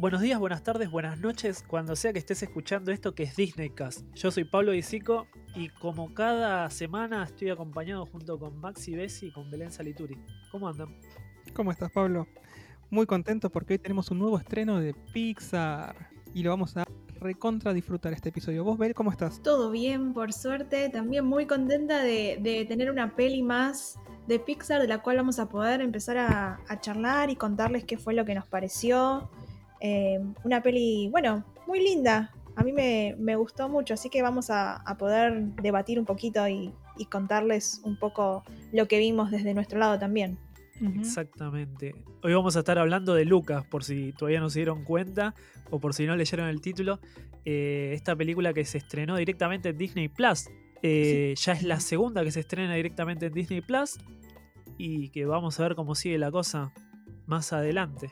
Buenos días, buenas tardes, buenas noches, cuando sea que estés escuchando esto que es Disneycast. Yo soy Pablo Isico y como cada semana estoy acompañado junto con Maxi Bessi y con Belén Salituri. ¿Cómo andan? ¿Cómo estás, Pablo? Muy contento porque hoy tenemos un nuevo estreno de Pixar y lo vamos a recontra disfrutar este episodio. ¿Vos, Bel, cómo estás? Todo bien, por suerte. También muy contenta de, tener una peli más de Pixar de la cual vamos a poder empezar a, charlar y contarles qué fue lo que nos pareció. Eh, una peli, bueno, muy linda. A mí me, gustó mucho, así que vamos a, poder debatir un poquito y contarles un poco lo que vimos desde nuestro lado también. Exactamente. Hoy vamos a estar hablando de Lucas, por si todavía no se dieron cuenta o por si no leyeron el título. Eh, esta película que se estrenó directamente en Disney Plus. Eh, ya es la segunda que se estrena directamente en Disney Plus. Y que vamos a ver cómo sigue la cosa más adelante.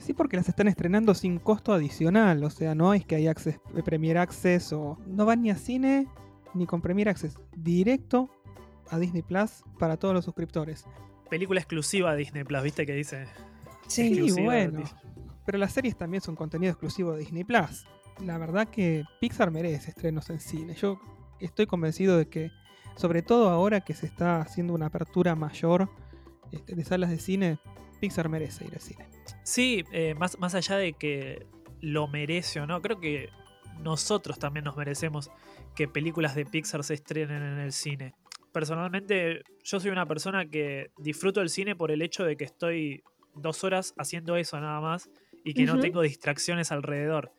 Sí, porque las están estrenando sin costo adicional. O sea, no es que hay access, Premier Access o. No van ni a cine ni con Premier Access. Directo a Disney Plus para todos los suscriptores película exclusiva de Disney Plus, ¿viste que dice? Sí, bueno. Pero las series también son contenido exclusivo de Disney Plus. La verdad que Pixar merece estrenos en cine. Yo estoy convencido de que, sobre todo ahora que se está haciendo una apertura mayor este, de salas de cine, Pixar merece ir al cine. Sí, eh, más, más allá de que lo merece o no, creo que nosotros también nos merecemos que películas de Pixar se estrenen en el cine personalmente yo soy una persona que disfruto el cine por el hecho de que estoy dos horas haciendo eso nada más y que no tengo distracciones alrededor.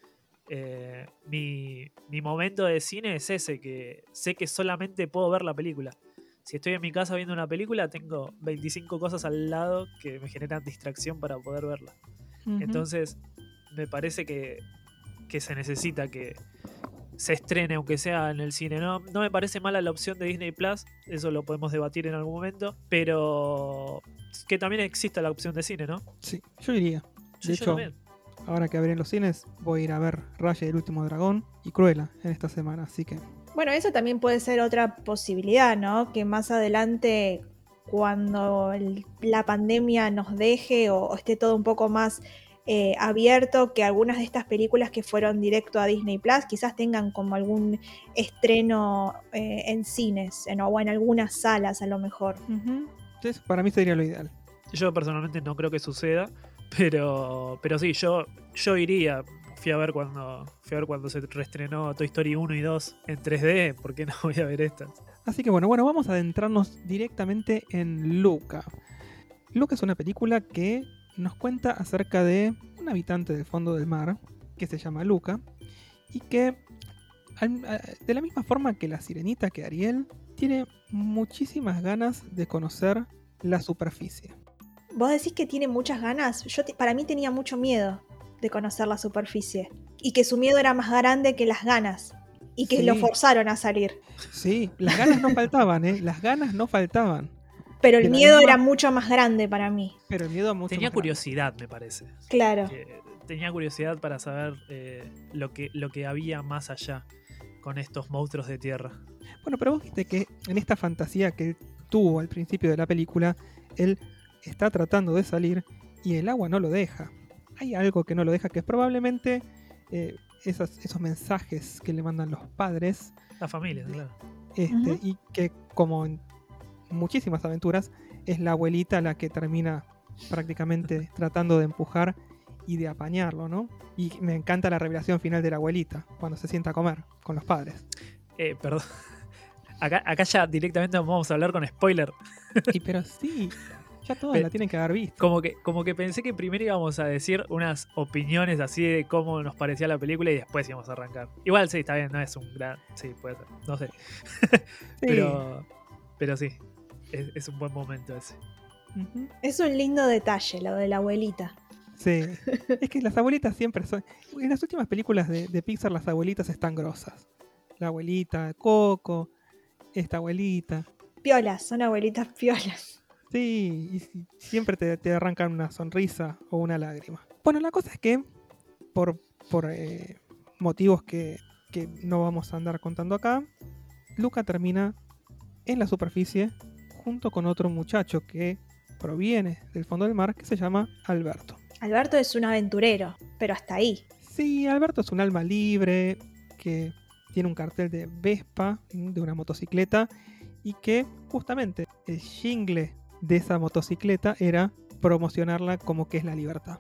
Eh, mi, momento de cine es ese, que sé que solamente puedo ver la película. Si estoy en mi casa viendo una película, tengo 25 cosas al lado que me generan distracción para poder verla. Entonces, me parece que, que se necesita que, se estrene, aunque sea en el cine. No, no me parece mala la opción de Disney Plus, eso lo podemos debatir en algún momento, pero que también exista la opción de cine, ¿no? Sí, yo iría. De hecho, ahora que abren los cines, voy a ir a ver Raya y el último dragón y Cruella en esta semana, así que. Bueno, eso también puede ser otra posibilidad, ¿no? Que más adelante, cuando la pandemia nos deje o esté todo un poco más eh, abierto que algunas de estas películas que fueron directo a Disney Plus quizás tengan como algún estreno eh, en cines o en algunas salas a lo mejor. Entonces, para mí sería lo ideal. Yo personalmente no creo que suceda, pero, pero sí, yo, yo iría. Fui a ver cuando fui a ver cuando se reestrenó Toy Story 1 y 2 en 3D, ¿por qué no voy a ver estas? Así que bueno, bueno, vamos a adentrarnos directamente en Luca. Luca es una película que nos cuenta acerca de un habitante del fondo del mar que se llama Luca y que de la misma forma que la sirenita que Ariel tiene muchísimas ganas de conocer la superficie. Vos decís que tiene muchas ganas. Yo para mí tenía mucho miedo de conocer la superficie y que su miedo era más grande que las ganas y que lo forzaron a salir. Sí, las ganas no faltaban, ¿eh? Las ganas no faltaban. Pero el miedo era mucho más grande para mí. Pero el miedo mucho Tenía curiosidad, me parece. Claro. tenía curiosidad para saber eh, lo, que, lo que había más allá con estos monstruos de tierra. Bueno, pero vos viste que en esta fantasía que tuvo al principio de la película, él está tratando de salir y el agua no lo deja. Hay algo que no lo deja, que es probablemente eh, esos, esos mensajes que le mandan los padres. La familia, claro. Este, Y que como en muchísimas aventuras, es la abuelita la que termina prácticamente tratando de empujar y de apañarlo, ¿no? Y me encanta la revelación final de la abuelita, cuando se sienta a comer con los padres. Eh, perdón. Acá, acá ya directamente vamos a hablar con spoiler. Y pero sí, ya todos la tienen que haber visto. Como que, como que pensé que primero íbamos a decir unas opiniones así de cómo nos parecía la película y después íbamos a arrancar. Igual sí, está bien, no es un gran. Sí, puede ser. No sé. pero, pero sí es, un buen momento ese. Es un lindo detalle lo de la abuelita. Sí, es que las abuelitas siempre son. En las últimas películas de, Pixar, las abuelitas están grosas. La abuelita, Coco, esta abuelita. Piolas, son abuelitas piolas. Sí, y siempre te, arrancan una sonrisa o una lágrima. Bueno, la cosa es que, por, por eh, motivos que, que no vamos a andar contando acá, Luca termina en la superficie junto con otro muchacho que proviene del fondo del mar que se llama Alberto. Alberto es un aventurero, pero hasta ahí. Sí, Alberto es un alma libre que tiene un cartel de Vespa, de una motocicleta, y que justamente el jingle de esa motocicleta era promocionarla como que es la libertad.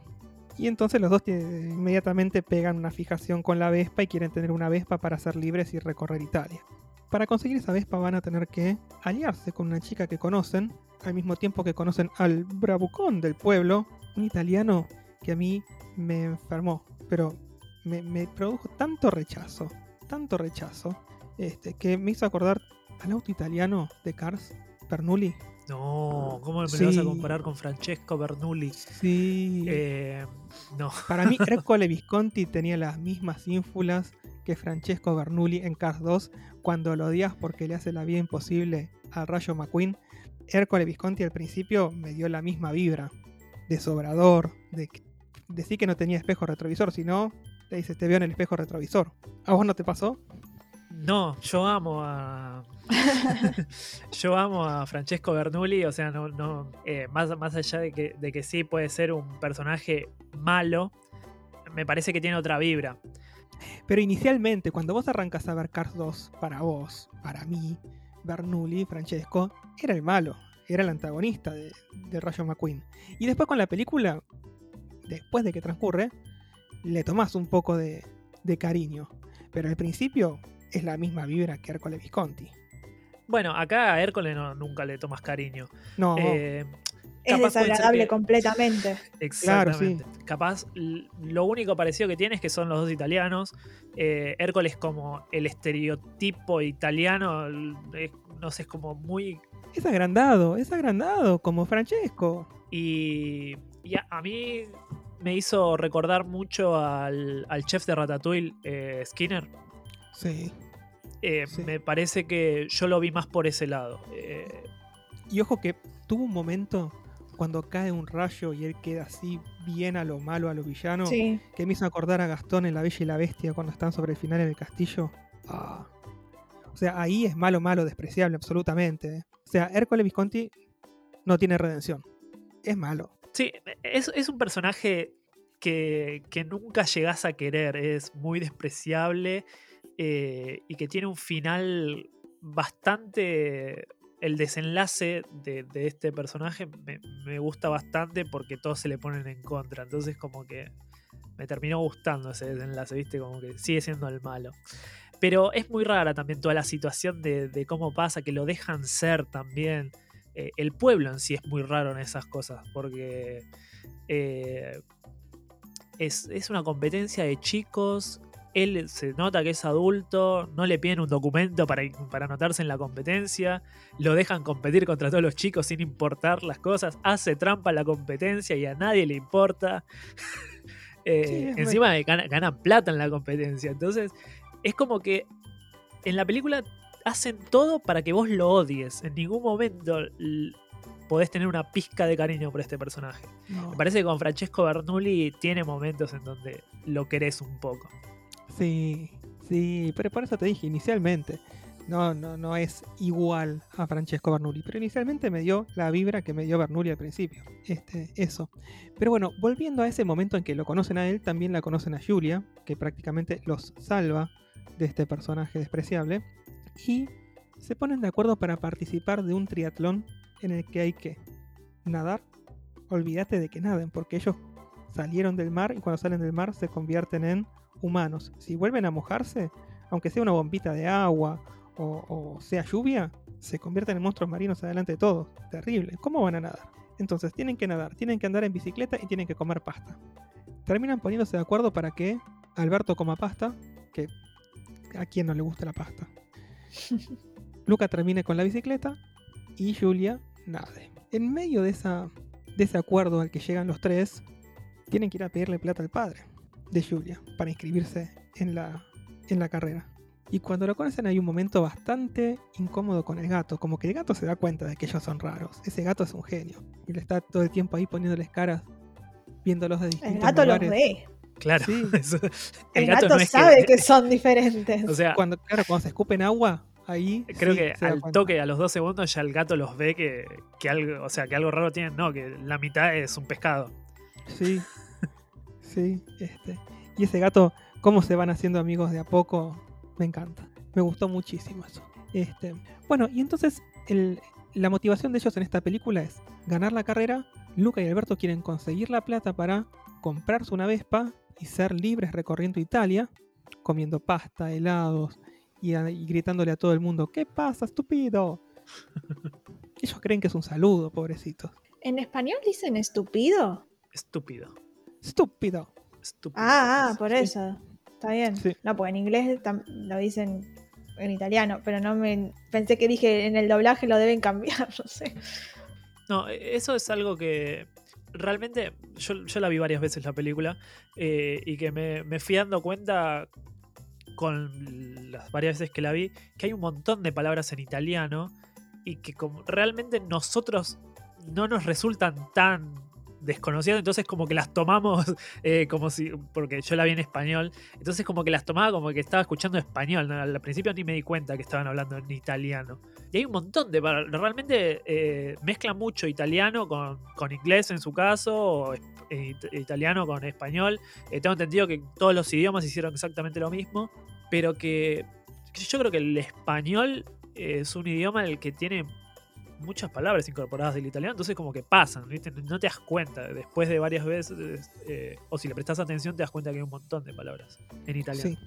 Y entonces los dos inmediatamente pegan una fijación con la Vespa y quieren tener una Vespa para ser libres y recorrer Italia. Para conseguir esa Vespa van a tener que aliarse con una chica que conocen, al mismo tiempo que conocen al bravucón del pueblo, un italiano que a mí me enfermó, pero me, me produjo tanto rechazo, tanto rechazo, este, que me hizo acordar al auto italiano de Cars, Bernoulli. No, ¿cómo me lo vas a comparar con Francesco Bernoulli? Sí. Eh, no. Para mí, Ercole Visconti tenía las mismas ínfulas que Francesco Bernoulli en Cars 2 cuando lo odias porque le hace la vida imposible al Rayo McQueen. Ercole Visconti al principio me dio la misma vibra de sobrador, de que- decir que no tenía espejo retrovisor, sino te dice te veo en el espejo retrovisor. ¿A vos no te pasó? No, yo amo a. yo amo a Francesco Bernoulli, o sea, eh, más, más allá de que, de que sí puede ser un personaje malo, me parece que tiene otra vibra. Pero inicialmente, cuando vos arrancas a ver Cars 2, para vos, para mí, Bernoulli, Francesco, era el malo, era el antagonista de, de Rayo McQueen. Y después con la película, después de que transcurre, le tomás un poco de, de cariño. Pero al principio es la misma vibra que Ercole Visconti. Bueno, acá a Hércules no- nunca le tomas cariño. No, Eh, Es desagradable que- completamente. Exactamente. Capaz lo único parecido que tiene es que son los dos italianos. Eh, Hércules como el estereotipo italiano, es- no sé, es como muy... es agrandado, es agrandado, como Francesco. Y, y a, a mí me hizo recordar mucho al, al chef de Ratatouille, eh, Skinner. Sí. Eh, Sí. Me parece que yo lo vi más por ese lado. Eh, Y ojo que tuvo un momento cuando cae un rayo y él queda así bien a lo malo, a lo villano, Sí. que me hizo acordar a Gastón en La Bella y la Bestia cuando están sobre el final en el castillo. Ah. O sea, ahí es malo, malo, despreciable, absolutamente. ¿eh? O sea, Hércules Visconti no tiene redención. Es malo. Sí, es, es un personaje que, que nunca llegás a querer, es muy despreciable eh, y que tiene un final bastante... El desenlace de, este personaje me, gusta bastante porque todos se le ponen en contra, entonces como que me terminó gustando ese desenlace, ¿viste? Como que sigue siendo el malo. Pero es muy rara también toda la situación de, de cómo pasa, que lo dejan ser también eh, el pueblo en sí es muy raro en esas cosas, porque eh, es, es una competencia de chicos, él se nota que es adulto, no le piden un documento para, para anotarse en la competencia, lo dejan competir contra todos los chicos sin importar las cosas, hace trampa en la competencia y a nadie le importa. Eh, Sí, encima ganan plata en la competencia, entonces es como que en la película hacen todo para que vos lo odies. En ningún momento podés tener una pizca de cariño por este personaje. No. Me parece que con Francesco Bernoulli tiene momentos en donde lo querés un poco. Sí, sí, pero por eso te dije inicialmente. No, no, no es igual a Francesco Bernoulli, pero inicialmente me dio la vibra que me dio Bernoulli al principio. Este, eso. Pero bueno, volviendo a ese momento en que lo conocen a él, también la conocen a Julia, que prácticamente los salva de este personaje despreciable. Y se ponen de acuerdo para participar de un triatlón en el que hay que nadar. Olvídate de que naden, porque ellos salieron del mar y cuando salen del mar se convierten en humanos. Si vuelven a mojarse, aunque sea una bombita de agua o, o sea lluvia, se convierten en monstruos marinos adelante de todos. Terrible. ¿Cómo van a nadar? Entonces tienen que nadar, tienen que andar en bicicleta y tienen que comer pasta. Terminan poniéndose de acuerdo para que Alberto coma pasta, que a quien no le gusta la pasta. Luca termine con la bicicleta y Julia nade. En medio de, esa, de ese acuerdo al que llegan los tres, tienen que ir a pedirle plata al padre de Julia para inscribirse en la, en la carrera. Y cuando lo conocen hay un momento bastante incómodo con el gato, como que el gato se da cuenta de que ellos son raros. Ese gato es un genio. Y le está todo el tiempo ahí poniéndoles caras, viéndolos de distintos El gato los ve. Claro. Sí. eso- El, gato, no sabe que... son diferentes. O sea, Cuando, claro, cuando se escupen agua, ahí. creo sí que al toque, a los dos segundos, ya el gato los ve que, que algo, o sea, que algo raro tienen. No, que la mitad es un pescado. Sí, Sí, este. Y ese gato, cómo se van haciendo amigos de a poco, me encanta. Me gustó muchísimo eso. Este, bueno, y entonces el- la motivación de ellos en esta película es ganar la carrera. Luca y Alberto quieren conseguir la plata para comprarse una Vespa y ser libres recorriendo Italia, comiendo pasta, helados y, a- y gritándole a todo el mundo, ¿qué pasa, estúpido? Ellos creen que es un saludo, pobrecitos. ¿En español dicen estúpido? Estúpido. Estúpido. Estúpido. Ah, ah, por Sí. eso. Está bien. Sí. No, porque en inglés lo dicen en italiano, pero no me pensé que dije en el doblaje lo deben cambiar, no sé. No, e, eso es algo que realmente yo, yo la vi varias veces la película eh, y que me, me fui dando cuenta con las varias veces que la vi que hay un montón de palabras en italiano y que como realmente nosotros no nos resultan tan desconocidas, entonces como que las tomamos eh, como si, porque yo la vi en español, entonces como que las tomaba como que estaba escuchando español, al principio ni me di cuenta que estaban hablando en italiano. Y hay un montón de. Realmente eh, mezcla mucho italiano con, con inglés en su caso, o eh, it- italiano con español. Eh, tengo entendido que todos los idiomas hicieron exactamente lo mismo, pero que, yo creo que el español es un idioma el que tiene muchas palabras incorporadas del italiano, entonces como que pasan, ¿viste? no te das cuenta. Después de varias veces, eh, o si le prestas atención, te das cuenta que hay un montón de palabras en italiano. Sí.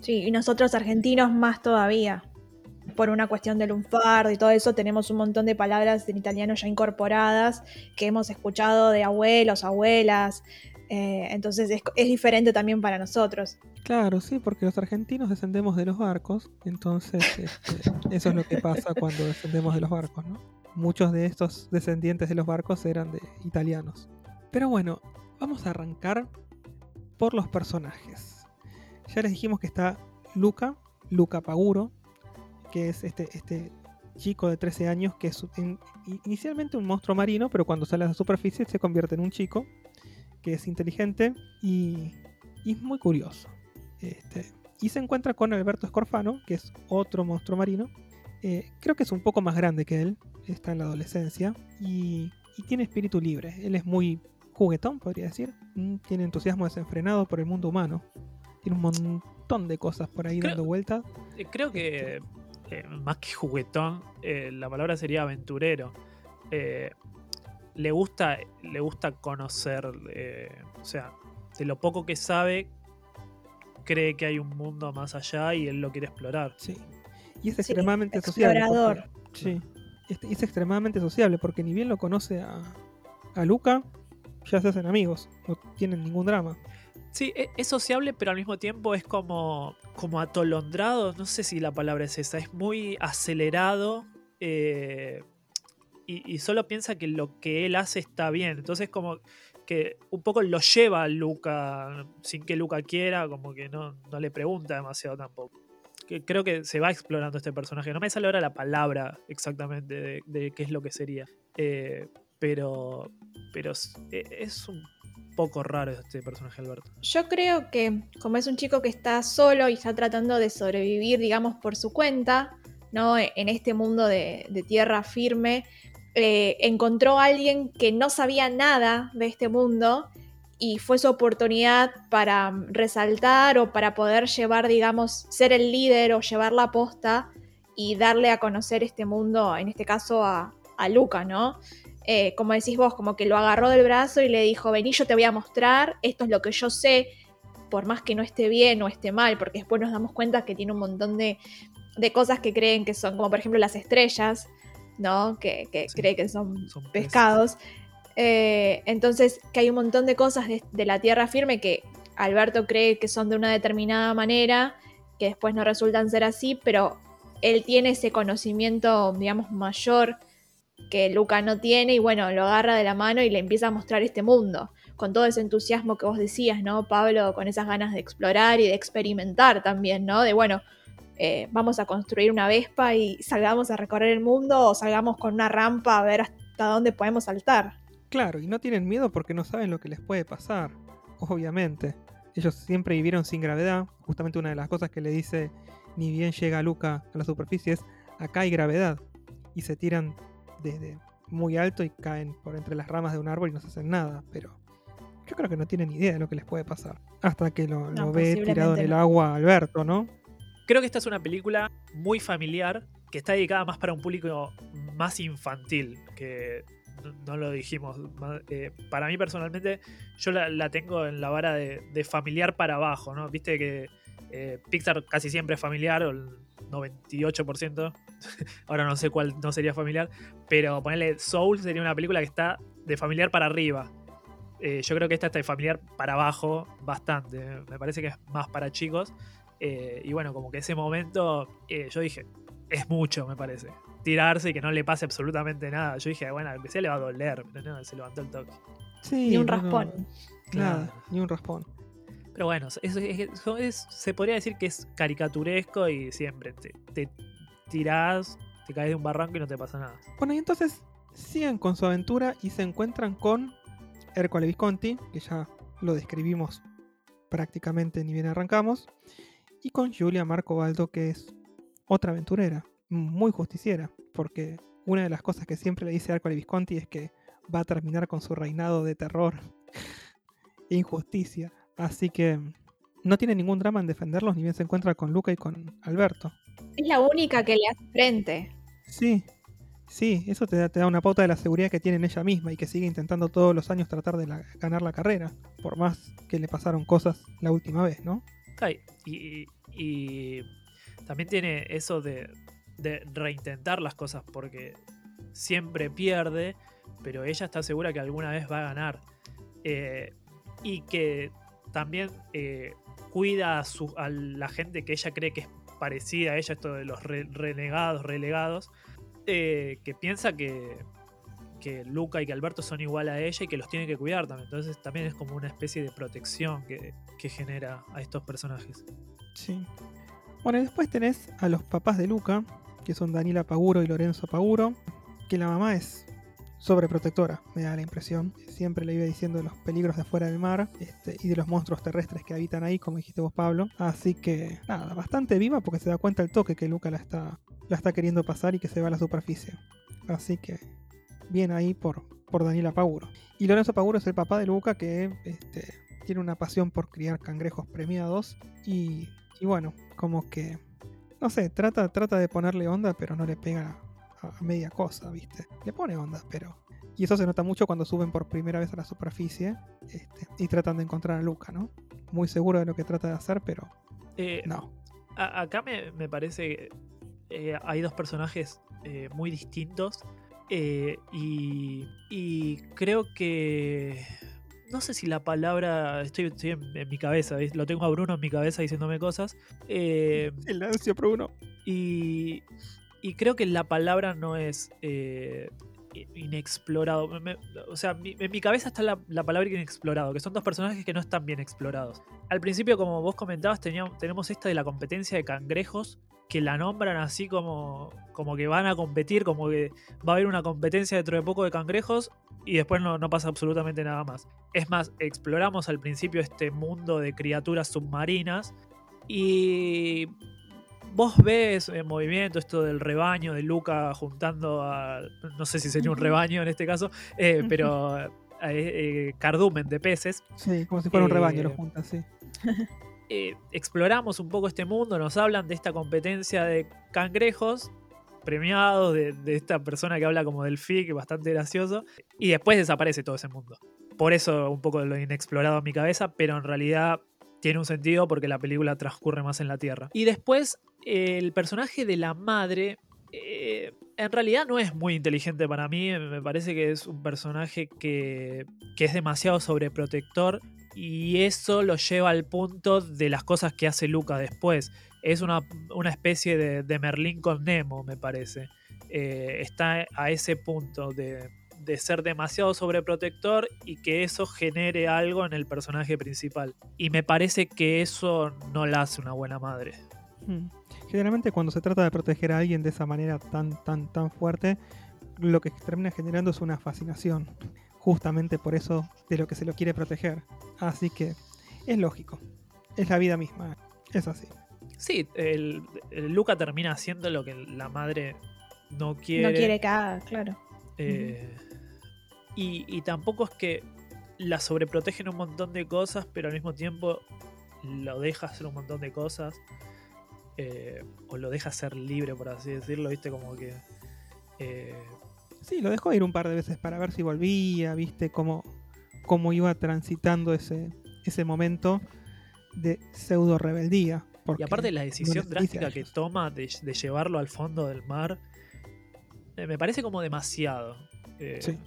Sí, y nosotros argentinos más todavía. Por una cuestión del lunfardo y todo eso, tenemos un montón de palabras en italiano ya incorporadas que hemos escuchado de abuelos, abuelas. Eh, entonces es, diferente también para nosotros. Claro, sí, porque los argentinos descendemos de los barcos, entonces este, eso es lo que pasa cuando descendemos de los barcos, ¿no? Muchos de estos descendientes de los barcos eran de italianos. Pero bueno, vamos a arrancar por los personajes. Ya les dijimos que está Luca, Luca Paguro, que es este, este chico de 13 años que es in- inicialmente un monstruo marino, pero cuando sale a la superficie se convierte en un chico que es inteligente y, y es muy curioso. Este, y se encuentra con Alberto Scorfano, que es otro monstruo marino. Eh, creo que es un poco más grande que él, está en la adolescencia y, y tiene espíritu libre. Él es muy juguetón, podría decir. Mm, Tiene entusiasmo desenfrenado por el mundo humano. Tiene un montón de cosas por ahí Creo- dando vueltas. Eh, Creo que eh, más que juguetón, eh, la palabra sería aventurero. Eh, le gusta, le gusta conocer, eh, o sea, de lo poco que sabe, cree que hay un mundo más allá y él lo quiere explorar. Sí. Y es Sí, extremadamente sociable. explorador. porque- sí. Este- es extremadamente sociable porque ni bien lo conoce a, a Luca, ya se hacen amigos. No tienen ningún drama. Sí, e- es sociable, pero al mismo tiempo es como, como atolondrado. No sé si la palabra es esa. Es muy acelerado. eh, y, solo piensa que lo que él hace está bien. Entonces, como que un poco lo lleva a Luca sin que Luca quiera, como que no, no le pregunta demasiado tampoco. Creo que se va explorando este personaje. No me sale ahora la palabra exactamente de, qué es lo que sería. Eh, pero pero es, un poco raro este personaje, Alberto. Yo creo que como es un chico que está solo y está tratando de sobrevivir, digamos, por su cuenta, ¿no? En este mundo de tierra firme, eh, encontró a alguien que no sabía nada de este mundo y fue su oportunidad para resaltar o para poder llevar, digamos, ser el líder o llevar la posta y darle a conocer este mundo, en este caso a, a Luca, ¿no? Eh, como decís vos, como que lo agarró del brazo y le dijo, vení, yo te voy a mostrar, esto es lo que yo sé, por más que no esté bien o esté mal, porque después nos damos cuenta que tiene un montón de, de cosas que creen que son, como por ejemplo las estrellas, ¿no? Que, que Sí. cree que son pescados. Eh, entonces, que hay un montón de cosas de, de la tierra firme que Alberto cree que son de una determinada manera, que después no resultan ser así, pero él tiene ese conocimiento, digamos, mayor que Luca no tiene y bueno, lo agarra de la mano y le empieza a mostrar este mundo, con todo ese entusiasmo que vos decías, ¿no, Pablo? Con esas ganas de explorar y de experimentar también, ¿no? De bueno, eh, vamos a construir una Vespa y salgamos a recorrer el mundo o salgamos con una rampa a ver hasta dónde podemos saltar. Claro, y no tienen miedo porque no saben lo que les puede pasar. Obviamente. Ellos siempre vivieron sin gravedad. Justamente una de las cosas que le dice ni bien llega Luca a la superficie es acá hay gravedad. Y se tiran desde muy alto y caen por entre las ramas de un árbol y no se hacen nada. Pero yo creo que no tiene ni idea de lo que les puede pasar. Hasta que lo, No, lo ve tirado en el agua Alberto, ¿no? Creo que esta es una película muy familiar que está dedicada más para un público más infantil, que no, lo dijimos. eh, para mí personalmente, yo la, tengo en la vara de, de familiar para abajo, ¿no? Viste que eh, Pixar casi siempre es familiar, o el 98%. Ahora no sé cuál no sería familiar, pero ponerle Soul sería una película que está de familiar para arriba. Eh, yo creo que esta está de familiar para abajo bastante. Me parece que es más para chicos. Eh, y bueno, como que ese momento eh, yo dije, es mucho, me parece. Tirarse y que no le pase absolutamente nada. Yo dije, bueno, al que sea le va a doler, pero no, se levantó el toque. Sí. Ni un no, no, raspón. Nada, Claro. ni un raspón. Pero bueno, es- es- es- es- se podría decir que es caricaturesco y siempre te, te tirás, te caes de un barranco y no te pasa nada. Bueno, y entonces siguen con su aventura y se encuentran con Ercole Visconti, que ya lo describimos prácticamente ni bien arrancamos, y con Julia Marco Baldo, que es otra aventurera, muy justiciera, porque una de las cosas que siempre le dice Ercole Visconti es que va a terminar con su reinado de terror e injusticia. Así que no tiene ningún drama en defenderlos, ni bien se encuentra con Luca y con Alberto. Es la única que le hace frente. Sí, sí, eso te da, te da una pauta de la seguridad que tiene en ella misma y que sigue intentando todos los años tratar de la- ganar la carrera, por más que le pasaron cosas la última vez, ¿no? Y, también tiene eso de, reintentar las cosas porque siempre pierde, pero ella está segura que alguna vez va a ganar. Eh, y que también eh, cuida a, su- a la gente que ella cree que es parecida a ella, esto de los re- renegados, relegados, eh, que piensa que, que Luca y que Alberto son igual a ella y que los tiene que cuidar también. Entonces también es como una especie de protección que, que genera a estos personajes. Sí. Bueno, y después tenés a los papás de Luca, que son Daniela Paguro y Lorenzo Paguro, que la mamá es sobreprotectora, me da la impresión. Siempre le iba diciendo de los peligros de afuera del mar este, y de los monstruos terrestres que habitan ahí, como dijiste vos, Pablo. Así que, nada, bastante viva porque se da cuenta el toque que Luca la está, la está queriendo pasar y que se va a la superficie. Así que, bien ahí por, por Daniela Paguro. Y Lorenzo Paguro es el papá de Luca que este, tiene una pasión por criar cangrejos premiados y, y bueno, como que, no sé, trata, trata de ponerle onda, pero no le pega a, a media cosa, ¿viste? Le pone onda, pero... Y eso se nota mucho cuando suben por primera vez a la superficie este, y tratan de encontrar a Luca, ¿no? Muy seguro de lo que trata de hacer, pero Eh, no. a- acá me, me parece que eh, hay dos personajes eh, muy distintos eh, y, y creo que... No sé si la palabra... Estoy, estoy en, en mi cabeza, ¿ves? lo tengo a Bruno en mi cabeza diciéndome cosas. eh, El ansia Bruno. y, y creo que la palabra no es eh, inexplorado. Me- me- o sea, mi- en mi cabeza está la, la palabra inexplorado, que son dos personajes que no están bien explorados. Al principio, como vos comentabas, teníamos, tenemos esta de la competencia de cangrejos, que la nombran así como, como que van a competir, como que va a haber una competencia dentro de poco de cangrejos y después no, no pasa absolutamente nada más. Es más, exploramos al principio este mundo de criaturas submarinas y vos ves en movimiento esto del rebaño de Luca juntando a. No sé si sería un rebaño en este caso, eh, pero. eh, eh, cardumen de peces. Sí, como si fuera un rebaño, lo juntan, sí. Eh, exploramos un poco este mundo, nos hablan de esta competencia de cangrejos premiados, de, esta persona que habla como del FIC, bastante gracioso, y después desaparece todo ese mundo. Por eso un poco lo inexplorado en mi cabeza, pero en realidad tiene un sentido porque la película transcurre más en la Tierra. Y después el personaje de la madre eh, en realidad no es muy inteligente para mí, me parece que es un personaje que, que es demasiado sobreprotector y eso lo lleva al punto de las cosas que hace Luca después. Es una, una especie de, Merlín con Nemo, me parece. Eh, está a ese punto de, de ser demasiado sobreprotector y que eso genere algo en el personaje principal. Y me parece que eso no la hace una buena madre. Mm. Generalmente cuando se trata de proteger a alguien de esa manera tan, tan, tan fuerte, lo que termina generando es una fascinación. Justamente por eso de lo que se lo quiere proteger. Así que es lógico. Es la vida misma. Es así. Sí, el, el Luca termina haciendo lo que la madre no quiere. No quiere que haga, claro. Eh, y, y tampoco es que la sobreprotege en un montón de cosas, pero al mismo tiempo lo deja hacer un montón de cosas. eh, o lo deja ser libre, por así decirlo, viste, como que. eh, Sí, lo dejó ir un par de veces para ver si volvía, viste cómo, cómo iba transitando ese, ese momento de pseudo rebeldía. y aparte la decisión drástica que toma de, de llevarlo al fondo del mar, eh, me parece como demasiado. Eh, Sí.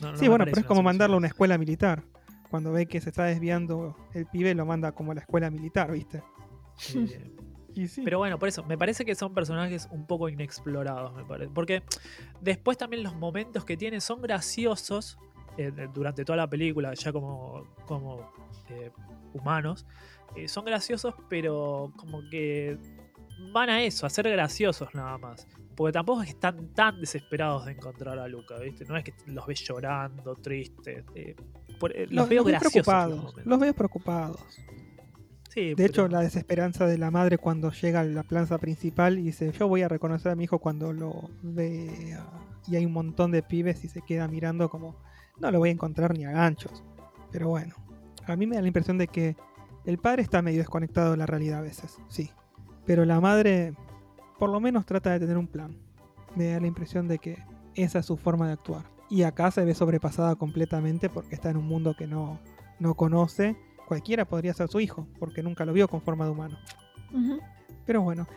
no- no Sí, bueno, pero es como mandarlo a una escuela militar. Cuando ve que se está desviando el pibe, lo manda como a la escuela militar, ¿viste? Eh, sí. Pero bueno, por eso, me parece que son personajes un poco inexplorados, me parece. Porque después también los momentos que tienen son graciosos eh, durante toda la película, ya como, como eh, humanos. eh, son graciosos, pero como que van a eso, a ser graciosos nada más. Porque tampoco es que están tan desesperados de encontrar a Luca, ¿viste? No es que los ves llorando, tristes. por- los, veo graciosos. preocupados. Los veo preocupados. Sí, De hecho, la desesperanza de la madre cuando llega a la plaza principal y dice, yo voy a reconocer a mi hijo cuando lo vea. Y hay un montón de pibes y se queda mirando como, no lo voy a encontrar ni a ganchos. Pero bueno, a mí me da la impresión de que el padre está medio desconectado de la realidad a veces, sí. Pero la madre por lo menos trata de tener un plan. Me da la impresión de que esa es su forma de actuar. Y acá se ve sobrepasada completamente porque está en un mundo que no, no conoce. Cualquiera podría ser su hijo, porque nunca lo vio con forma de humano. Pero bueno,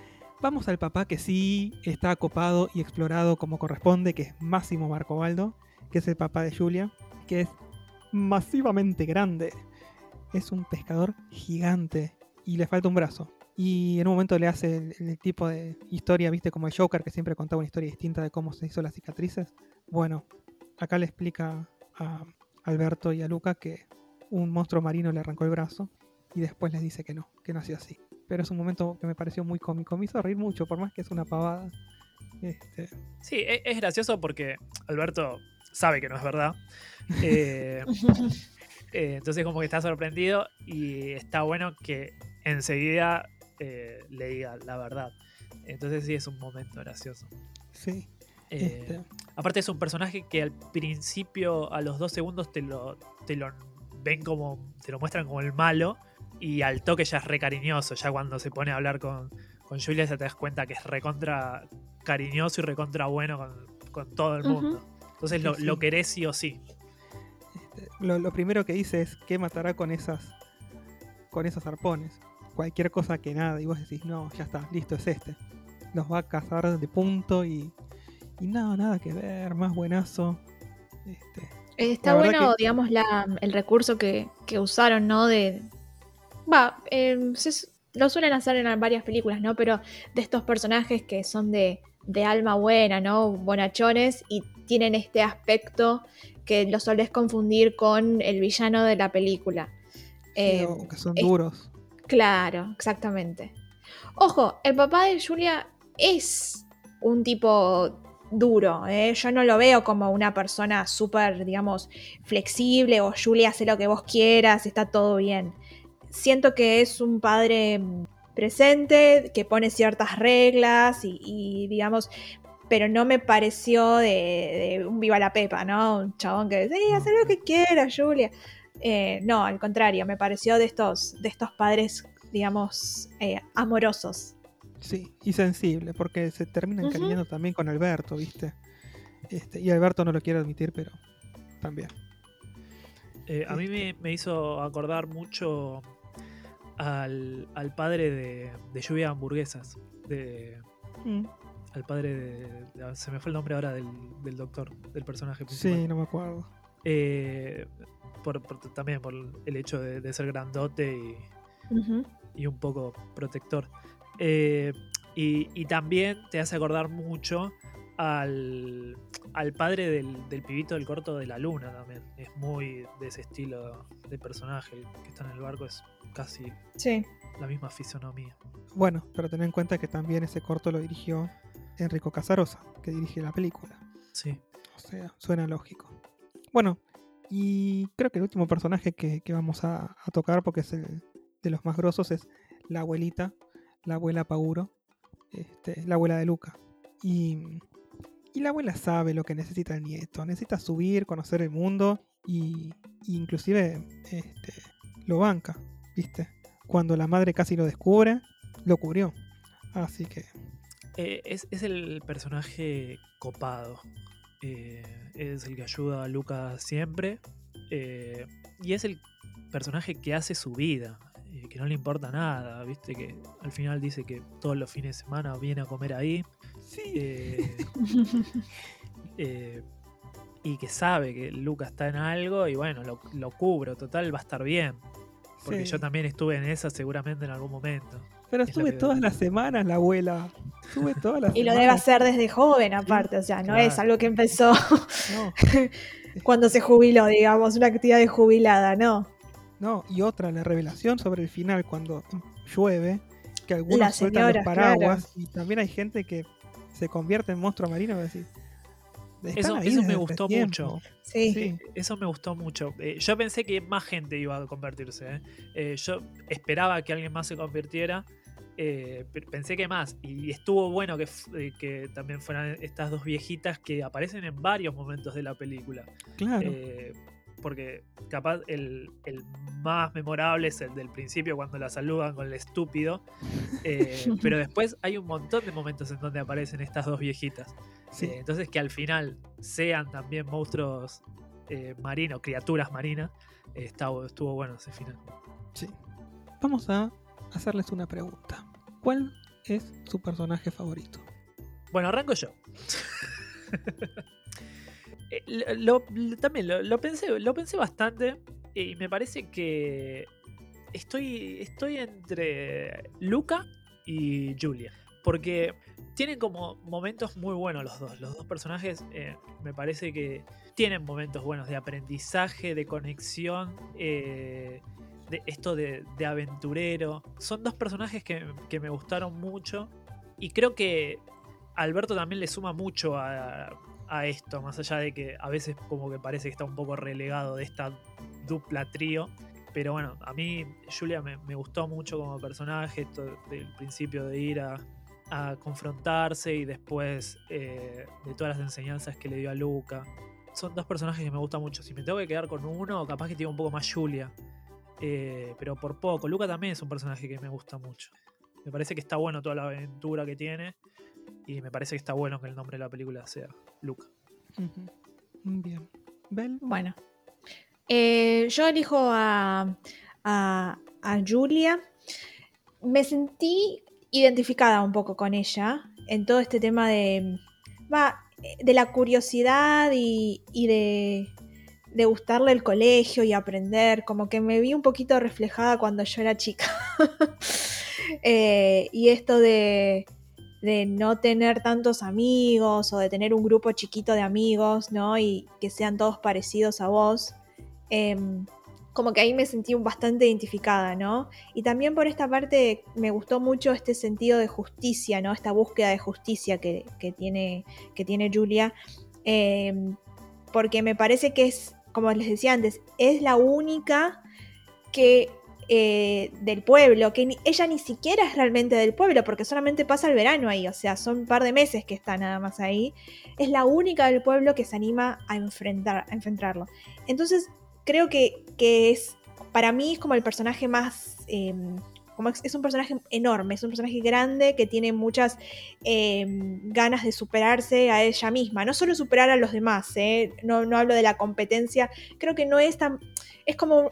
vamos al papá que sí está acopado y explorado como corresponde, que es Máximo Marcobaldo, que es el papá de Julia, que es masivamente grande. Es un pescador gigante y le falta un brazo. Y en un momento le hace el, el tipo de historia, viste, como el Joker, que siempre contaba una historia distinta de cómo se hizo las cicatrices. Bueno, acá le explica a Alberto y a Luca que un monstruo marino le arrancó el brazo y después les dice que no, que nació así. Pero es un momento que me pareció muy cómico. Me hizo reír mucho, por más que es una pavada. Este, Sí, e- es, gracioso porque Alberto sabe que no es verdad. Eh, eh, entonces como que está sorprendido y está bueno que enseguida eh, le diga la verdad. Entonces sí es un momento gracioso. sí. Eh, este, Aparte es un personaje que al principio, a los dos segundos, te lo, te lo ven como, te lo muestran como el malo y al toque ya es re cariñoso. Ya cuando se pone a hablar con, con Julia ya te das cuenta que es recontra cariñoso y recontra bueno con, con todo el mundo. Entonces Sí, lo, sí. lo querés sí o sí. este, lo, lo primero que dice es que matará con esas con esos arpones. Cualquier cosa que nada. Y vos decís, no, ya está, listo, es este. Los va a cazar de punto y, y nada, nada que ver, más buenazo. Este, Está bueno, digamos, la, el recurso que, que usaron, ¿no? De. Va, eh, se- lo suelen hacer en varias películas, ¿no? Pero de estos personajes que son de, de alma buena, ¿no? Bonachones y tienen este aspecto que lo solés confundir con el villano de la película. Eh, o que son es- duros. Claro, exactamente. Ojo, el papá de Julia es un tipo duro, ¿eh? yo no lo veo como una persona súper, digamos, flexible o Julia hace lo que vos quieras, está todo bien. Siento que es un padre mm, presente, que pone ciertas reglas y, digamos, pero no me pareció de, un viva la pepa, ¿no? Un chabón que dice, "Sí, haz lo que quieras, Julia. Eh, no, al contrario, me pareció de estos, de estos padres, digamos, eh, amorosos. Sí, y sensible, porque se termina Ujú. encariñando también con Alberto, ¿viste? Este, y Alberto no lo quiere admitir, pero también. Eh, a mí me, me hizo acordar mucho al, al padre de, de Lluvia de Hamburguesas. De, Mm, al padre de, de- Se me fue el nombre ahora del, del doctor, del personaje principal. Sí, no me acuerdo. Eh, por, por- también por el hecho de, de ser grandote y, y un poco protector. Eh, y, y también te hace acordar mucho al, al padre del, del pibito del corto de la luna también. Es muy de ese estilo de personaje. El que está en el barco es casi Sí. la misma fisonomía. Bueno, pero ten en cuenta que también ese corto lo dirigió Enrico Casarosa, que dirige la película. Sí. O sea, suena lógico. Bueno, y creo que el último personaje que, que vamos a, a tocar, porque es el de los más grosos, es la abuelita, la abuela Pauro, este, la abuela de Luca. Y, y la abuela sabe lo que necesita el nieto. Necesita subir, conocer el mundo Y inclusive este, lo banca, ¿viste? Cuando la madre casi lo descubre, lo cubrió. Así que... Eh, es, es el personaje copado. Eh, es el que ayuda a Luca siempre. eh, y es el personaje que hace su vida. Eh, que no le importa nada. Viste que al final dice que todos los fines de semana viene a comer ahí. Sí. eh, eh, y que sabe que Luca está en algo y bueno, lo, lo cubro, total va a estar bien. Porque Sí. yo también estuve en esa seguramente en algún momento. Pero estuve todas las semanas la abuela. Estuve todas las Y lo debe hacer desde joven, aparte. O sea, no es algo que empezó No, cuando se jubiló, digamos, una actividad de jubilada, ¿no? No. Y otra, la revelación sobre el final, cuando llueve, que algunos La sueltan señora, los paraguas. Y también hay gente que se convierte en monstruo marino. y va a decir, "Están Eso- ahí eso me gustó tiempo". mucho. Sí. Sí. Eso me gustó mucho. Eh, yo pensé que más gente iba a convertirse. ¿eh? Eh, yo esperaba que alguien más se convirtiera. eh, pe- pensé que más. Y estuvo bueno que, eh, que también fueran estas dos viejitas que aparecen en varios momentos de la película. Claro. Porque capaz el, el más memorable es el del principio cuando la saludan con el estúpido. eh, pero después hay un montón de momentos en donde aparecen estas dos viejitas. sí. Eh, entonces que al final sean también monstruos eh, marinos, criaturas marinas, está- estuvo bueno ese final. Sí. Vamos a hacerles una pregunta. ¿Cuál es su personaje favorito? Bueno, arranco yo. Eh, lo- también lo, lo pensé, lo pensé bastante y me parece que estoy, estoy entre Luca y Julia. Porque tienen como momentos muy buenos los dos. Los dos personajes eh, me parece que tienen momentos buenos de aprendizaje, de conexión, eh, de esto de, de aventurero. Son dos personajes que, que me gustaron mucho. Y creo que Alberto también le suma mucho a, a esto, más allá de que a veces como que parece que está un poco relegado de esta dupla trío. Pero bueno, a mí Julia me, gustó mucho como personaje, esto del principio de ir a, a confrontarse y después eh, de todas las enseñanzas que le dio a Luca. Son dos personajes que me gustan mucho. Si me tengo que quedar con uno, capaz que tiene un poco más Julia. Eh, pero por poco. Luca también es un personaje que me gusta mucho. Me parece que está bueno toda la aventura que tiene. Y me parece que está bueno que el nombre de la película sea Luca. Bien. Bel. Bueno. Eh, yo elijo a, a, a Julia. Me sentí identificada un poco con ella en todo este tema de, va, de la curiosidad y, y de, de gustarle el colegio y aprender. Como que me vi un poquito reflejada cuando yo era chica. Eh, y esto de, de no tener tantos amigos o de tener un grupo chiquito de amigos, ¿no? Y que sean todos parecidos a vos. Em, como que ahí me sentí bastante identificada, ¿no? Y también por esta parte me gustó mucho este sentido de justicia, ¿no? Esta búsqueda de justicia que, que tiene, que tiene Julia. Em, porque me parece que es, como les decía antes, es la única que eh, del pueblo, que ni- ella ni siquiera es realmente del pueblo, porque solamente pasa el verano ahí, o sea, son un par de meses que está nada más ahí. Es la única del pueblo que se anima a, enfrentar, a enfrentarlo. Entonces, creo que, que es, para mí es como el personaje más... eh, como es, un personaje enorme, es un personaje grande que tiene muchas eh, ganas de superarse a ella misma. No solo superar a los demás, ¿eh? no, no hablo de la competencia. Creo que no es tan. Es como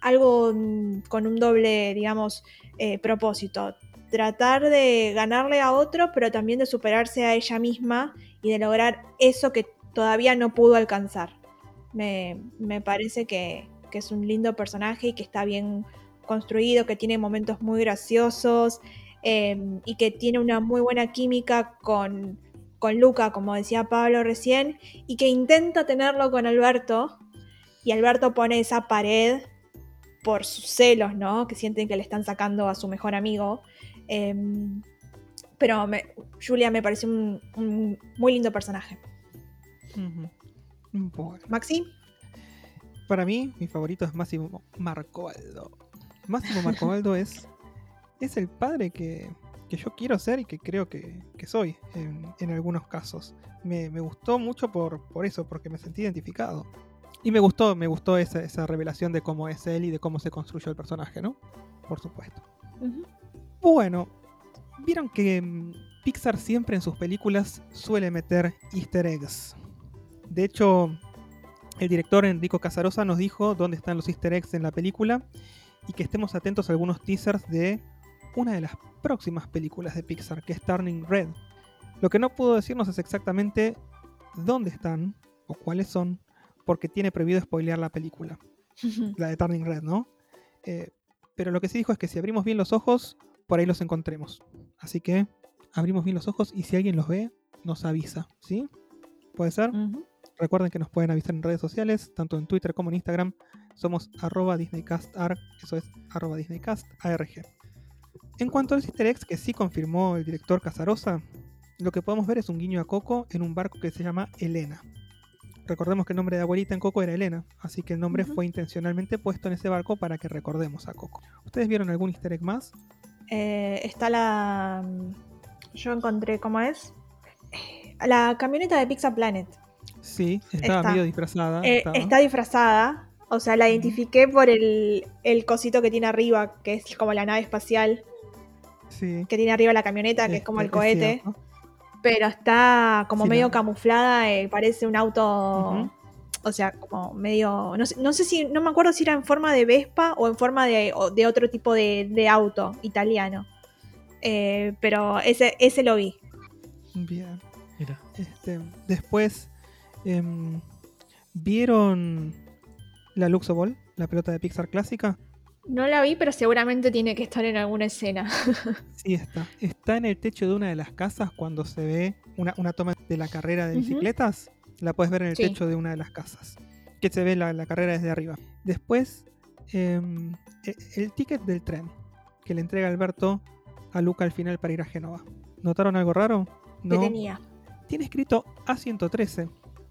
algo mm, con un doble, digamos, eh, propósito. Tratar de ganarle a otro, pero también de superarse a ella misma y de lograr eso que todavía no pudo alcanzar. Me, me parece que, que es un lindo personaje y que está bien construido, que tiene momentos muy graciosos eh, y que tiene una muy buena química con, con Luca, como decía Pablo recién, y que intenta tenerlo con Alberto. Y Alberto pone esa pared por sus celos, ¿no? Que sienten que le están sacando a su mejor amigo. Eh, pero me- Julia me pareció un, un muy lindo personaje. Bueno. Maxi, Para mí, mi favorito es Máximo Marcobaldo. Máximo Marcobaldo es, es el padre que, que yo quiero ser y que creo que, que soy en, en algunos casos. Me, me gustó mucho por, por eso, porque me sentí identificado. Y me gustó, me gustó esa, esa revelación de cómo es él y de cómo se construyó el personaje, ¿no? Por supuesto. Bueno, vieron que mm, Pixar siempre en sus películas suele meter easter eggs. De hecho, el director Enrico Casarosa nos dijo dónde están los easter eggs en la película y que estemos atentos a algunos teasers de una de las próximas películas de Pixar, que es Turning Red. Lo que no pudo decirnos es exactamente dónde están o cuáles son, porque tiene prohibido spoilear la película la de Turning Red, ¿no? Eh, pero lo que sí dijo es que si abrimos bien los ojos, por ahí los encontremos. Así que abrimos bien los ojos y si alguien los ve, nos avisa, ¿sí? ¿Puede ser? Ujú. Recuerden que nos pueden avisar en redes sociales, tanto en Twitter como en Instagram. Somos arroba DisneyCastArg, eso es arroba DisneyCastARG. En cuanto a los easter eggs que sí confirmó el director Casarosa, lo que podemos ver es un guiño a Coco en un barco que se llama Elena. Recordemos que el nombre de abuelita en Coco era Elena, así que el nombre fue intencionalmente puesto en ese barco para que recordemos a Coco. ¿Ustedes vieron algún easter egg más? Eh, está la. Yo encontré, ¿cómo es? Eh, La camioneta de Pizza Planet. Sí, estaba Está. medio disfrazada. Eh, estaba. está disfrazada. O sea, la identifiqué por el, el cosito que tiene arriba, que es como la nave espacial, Sí, que tiene arriba la camioneta, que es como el cohete. Pero está como Sí, medio la- camuflada, eh, parece un auto. O sea, como medio. No sé, no sé si. No me acuerdo si era en forma de Vespa o en forma de, de otro tipo de, de auto italiano. Eh, pero ese, ese lo vi. Bien. Mira. Este, después, em, ¿vieron la Luxo Ball, la pelota de Pixar clásica? No la vi, pero seguramente tiene que estar en alguna escena. Sí, está. Está en el techo de una de las casas cuando se ve una, una toma de la carrera de bicicletas. La puedes ver en el Sí. techo de una de las casas. Que se ve la, la carrera desde arriba. Después, em, e- el ticket del tren que le entrega Alberto a Luca al final para ir a Génova. ¿Notaron algo raro? Que tenía. tiene escrito A113,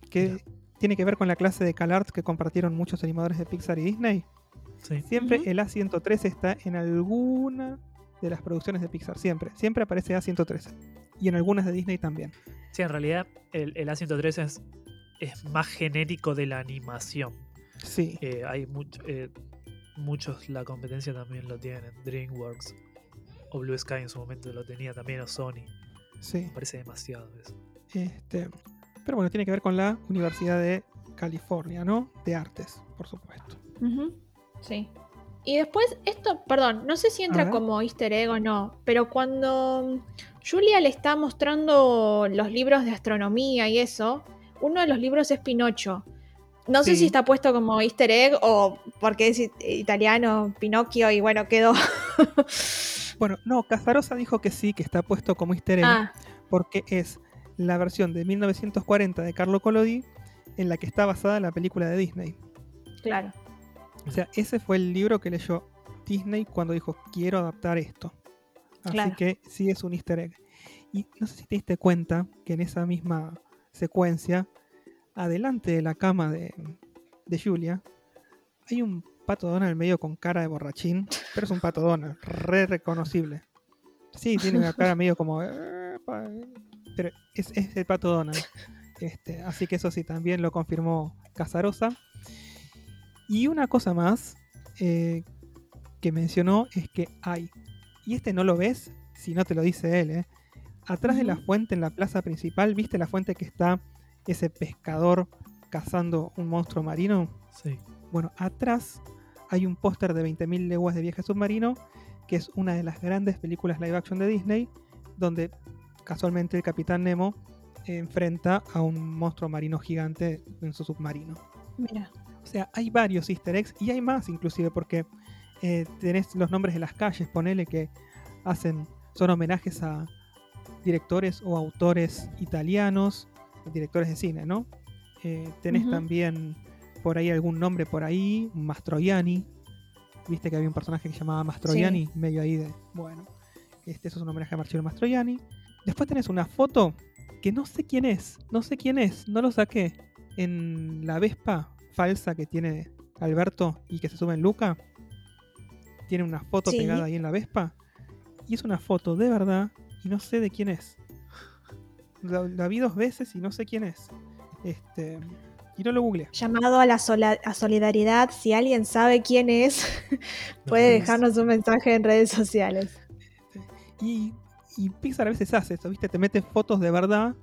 que tiene que ver con la clase de CalArts que compartieron muchos animadores de Pixar y Disney. Sí. Siempre el A113 está en alguna de las producciones de Pixar, siempre. Siempre aparece A113. Y en algunas de Disney también. Sí, en realidad el, el A113 es, es más genérico de la animación. Sí, Eh, hay much- eh, muchos, la competencia también lo tienen. DreamWorks o Blue Sky en su momento lo tenía también, o Sony. sí. Me parece demasiado eso. Este, pero bueno, tiene que ver con la Universidad de California, ¿no? De Artes, por supuesto. Ujú, Sí. Y después, esto, perdón, no sé si entra como easter egg o no, pero cuando Julia le está mostrando los libros de astronomía y eso, uno de los libros es Pinocho. No sé si está puesto como easter egg o porque es it- italiano, Pinocchio, y bueno, quedó. Bueno, no, Casarosa dijo que sí, que está puesto como easter egg. ah, porque es la versión de 1940 de Carlo Collodi en la que está basada la película de Disney. claro. O sea, ese fue el libro que leyó Disney cuando dijo, quiero adaptar esto. Así Claro. que sí es un easter egg. Y no sé si te diste cuenta que en esa misma secuencia, adelante de la cama de, de Julia, hay un pato Donald medio con cara de borrachín, pero es un pato Donald, re reconocible. Sí, tiene una cara medio como... "Eh, pa-", Pero es, es el pato Donald. Este, así que eso sí, también lo confirmó Casarosa. Y una cosa más eh, que mencionó es que hay, y este no lo ves si no te lo dice él, ¿eh? atrás de la fuente en la plaza principal, ¿viste la fuente que está ese pescador cazando un monstruo marino? Sí. Bueno, atrás hay un póster de 20.000 leguas de viaje submarino, que es una de las grandes películas live action de Disney, donde casualmente el capitán Nemo enfrenta a un monstruo marino gigante en su submarino. Mira. O sea, hay varios easter eggs y hay más inclusive porque eh, tenés los nombres de las calles, ponele que hacen, son homenajes a directores o autores italianos, directores de cine, ¿no? Eh, tenés también por ahí algún nombre por ahí, Mastroianni. Viste que había un personaje que se llamaba Mastroianni, medio ahí de. Bueno, este eso es un homenaje a Marcello Mastroianni. Después tenés una foto que no sé quién es, no sé quién es, no lo saqué. En la Vespa falsa que tiene Alberto y que se sube en Luca, tiene una foto Sí. pegada ahí en la Vespa. Y es una foto de verdad y no sé de quién es. La, la vi dos veces y no sé quién es. Este, Y no lo googleé. Llamado a la sola- a solidaridad, si alguien sabe quién es, puede Nos- dejarnos un mensaje en redes sociales. Y, y Pixar a veces hace eso, ¿viste? Te mete fotos de verdad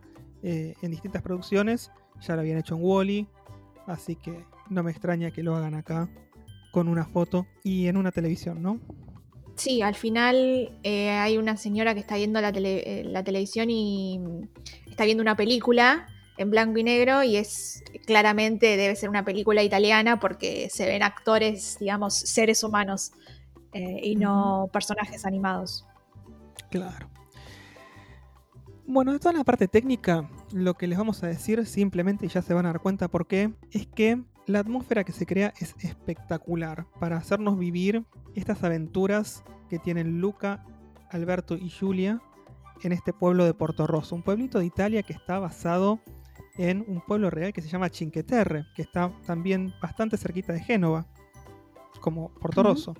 eh, en distintas producciones. Ya lo habían hecho en Wally, así que no me extraña que lo hagan acá con una foto y en una televisión, ¿no? Sí, al final eh, hay una señora que está viendo la, tele- eh, la televisión y está viendo una película en blanco y negro y es claramente debe ser una película italiana porque se ven actores, digamos, seres humanos eh, y no personajes animados. Claro. Bueno, de toda la parte técnica, lo que les vamos a decir simplemente, y ya se van a dar cuenta por qué, es que la atmósfera que se crea es espectacular para hacernos vivir estas aventuras que tienen Luca, Alberto y Julia en este pueblo de Porto Rosso, un pueblito de Italia que está basado en un pueblo real que se llama Cinque Terre, que está también bastante cerquita de Génova, como Porto Ujú. Rosso,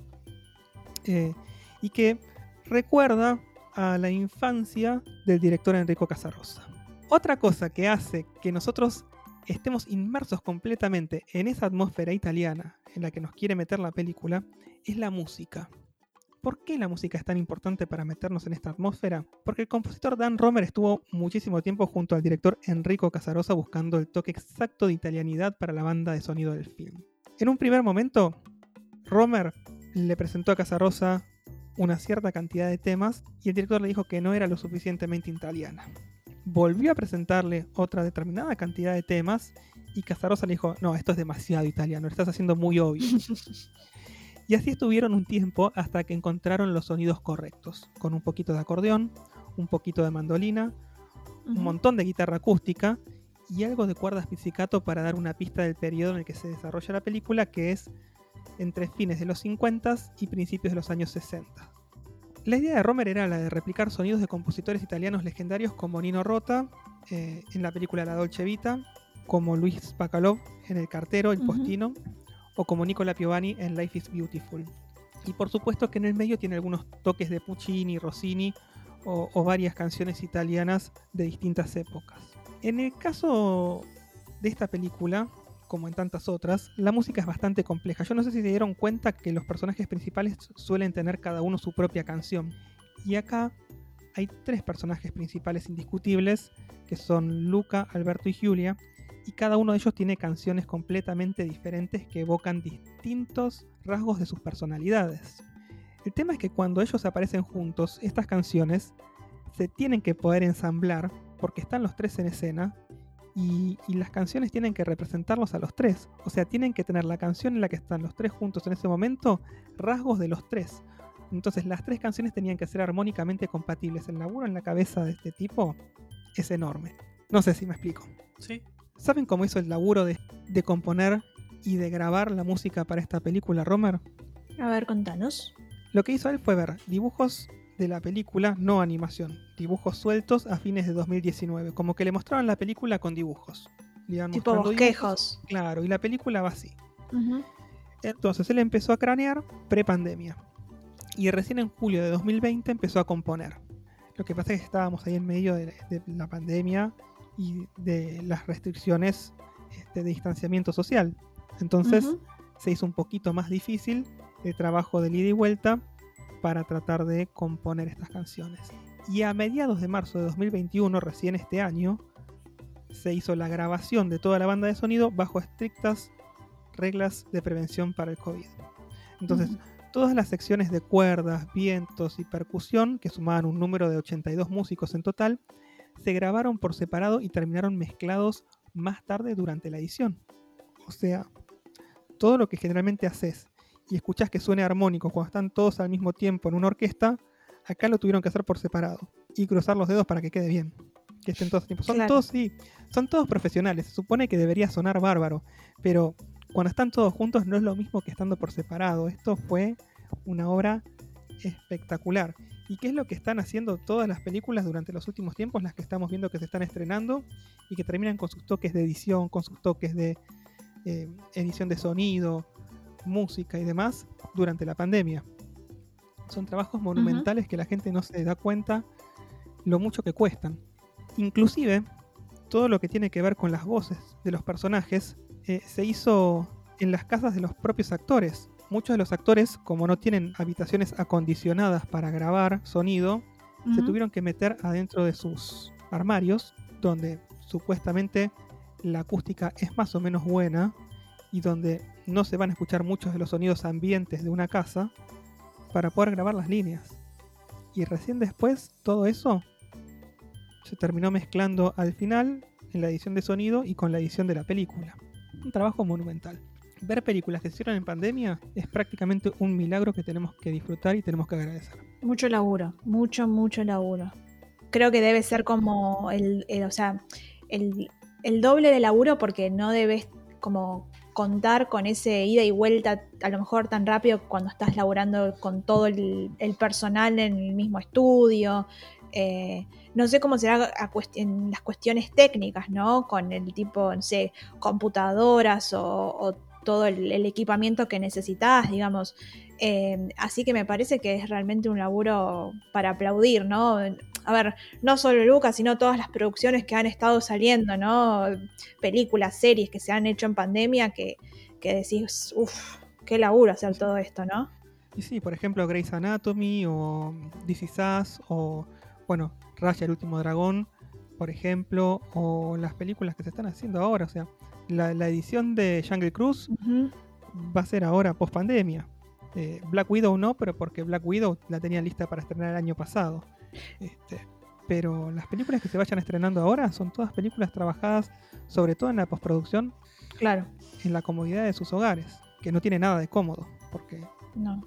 Eh, y que recuerda a la infancia del director Enrico Casarosa. Otra cosa que hace que nosotros estemos inmersos completamente en esa atmósfera italiana en la que nos quiere meter la película es la música. ¿Por qué la música es tan importante para meternos en esta atmósfera? Porque el compositor Dan Romer estuvo muchísimo tiempo junto al director Enrico Casarosa buscando el toque exacto de italianidad para la banda de sonido del film. En un primer momento, Romer le presentó a Casarosa una cierta cantidad de temas y el director le dijo que no era lo suficientemente italiana. Volvió a presentarle otra determinada cantidad de temas y Casarosa le dijo, no, esto es demasiado italiano, lo estás haciendo muy obvio. y así estuvieron un tiempo hasta que encontraron los sonidos correctos, con un poquito de acordeón, un poquito de mandolina, un montón de guitarra acústica y algo de cuerdas pizzicato para dar una pista del periodo en el que se desarrolla la película, que es entre fines de los 50 y principios de los años 60. La idea de Romer era la de replicar sonidos de compositores italianos legendarios como Nino Rota eh, en la película La Dolce Vita, como Luis Bacalov en El Cartero, El. Postino, o como Nicola Piovani en Life is Beautiful. Y por supuesto que en el medio tiene algunos toques de Puccini, Rossini o, o varias canciones italianas de distintas épocas. En el caso de esta película, como en tantas otras, la música es bastante compleja. Yo no sé si se dieron cuenta que los personajes principales suelen tener cada uno su propia canción. Y acá hay tres personajes principales indiscutibles, que son Luca, Alberto y Julia, y cada uno de ellos tiene canciones completamente diferentes que evocan distintos rasgos de sus personalidades. El tema es que cuando ellos aparecen juntos, estas canciones se tienen que poder ensamblar porque están los tres en escena y, y las canciones tienen que representarlos a los tres. O sea, tienen que tener la canción en la que están los tres juntos en ese momento, rasgos de los tres. Entonces las tres canciones tenían que ser armónicamente compatibles. El laburo en la cabeza de este tipo es enorme. No sé si me explico. Sí. ¿Saben cómo hizo el laburo de, de componer y de grabar la música para esta película, Romer? A ver, contanos. Lo que hizo él fue ver dibujos de la película, no animación, dibujos sueltos a fines de 2019, como que le mostraban la película con dibujos. Tipo bosquejos. dibujos, Claro, y la película va así. Entonces él empezó a cranear pre-pandemia. Y recién en julio de 2020 empezó a componer. Lo que pasa es que estábamos ahí en medio de, de la pandemia y de las restricciones este, de distanciamiento social. Entonces se hizo un poquito más difícil el trabajo de ida y vuelta para tratar de componer estas canciones. Y a mediados de marzo de 2021, recién este año, se hizo la grabación de toda la banda de sonido bajo estrictas reglas de prevención para el COVID. Entonces, todas las secciones de cuerdas, vientos y percusión, que sumaban un número de 82 músicos en total, se grabaron por separado y terminaron mezclados más tarde durante la edición. O sea, todo lo que generalmente haces y escuchás que suene armónico cuando están todos al mismo tiempo en una orquesta, acá lo tuvieron que hacer por separado y cruzar los dedos para que quede bien. Que estén todos al tiempo. Son Claro. todos, sí, son todos profesionales. Se supone que debería sonar bárbaro, pero cuando están todos juntos no es lo mismo que estando por separado. Esto fue una obra espectacular. ¿Y qué es lo que están haciendo todas las películas durante los últimos tiempos, las que estamos viendo que se están estrenando y que terminan con sus toques de edición, con sus toques de eh, edición de sonido, música y demás durante la pandemia? Son trabajos monumentales que la gente no se da cuenta lo mucho que cuestan. Inclusive todo lo que tiene que ver con las voces de los personajes eh, se hizo en las casas de los propios actores. Muchos de los actores, como no tienen habitaciones acondicionadas para grabar sonido, se Ujú. tuvieron que meter adentro de sus armarios, donde supuestamente la acústica es más o menos buena y donde no se van a escuchar muchos de los sonidos ambientes de una casa para poder grabar las líneas. Y recién después todo eso se terminó mezclando al final en la edición de sonido y con la edición de la película. Un trabajo monumental. Ver películas que se hicieron en pandemia es prácticamente un milagro que tenemos que disfrutar y tenemos que agradecer. Mucho laburo, mucho, mucho laburo. Creo que debe ser como el, el- o sea, el, el doble de laburo porque no debes como contar con ese ida y vuelta a lo mejor tan rápido cuando estás laburando con todo el, personal en el mismo estudio. Eh, no sé cómo será a cuest- en las cuestiones técnicas, ¿no? Con el tipo, no sé, computadoras o todo el, equipamiento que necesitas, digamos. Eh, así que me parece que es realmente un laburo para aplaudir, ¿no? A ver, no solo Lucas, sino todas las producciones que han estado saliendo, ¿no? Películas, series que se han hecho en pandemia que, que decís, uff, qué laburo hacer todo esto, ¿no? Y sí, por ejemplo, Grey's Anatomy o This Is Us o, bueno, Raya el último dragón, por ejemplo, o las películas que se están haciendo ahora. O sea, la, la edición de Jungle Cruise va a ser ahora post pandemia. Black Widow no, pero porque Black Widow la tenían lista para estrenar el año pasado. Este, pero las películas que se vayan estrenando ahora son todas películas trabajadas sobre todo en la postproducción Claro. en la comodidad de sus hogares, que no tiene nada de cómodo, porque No.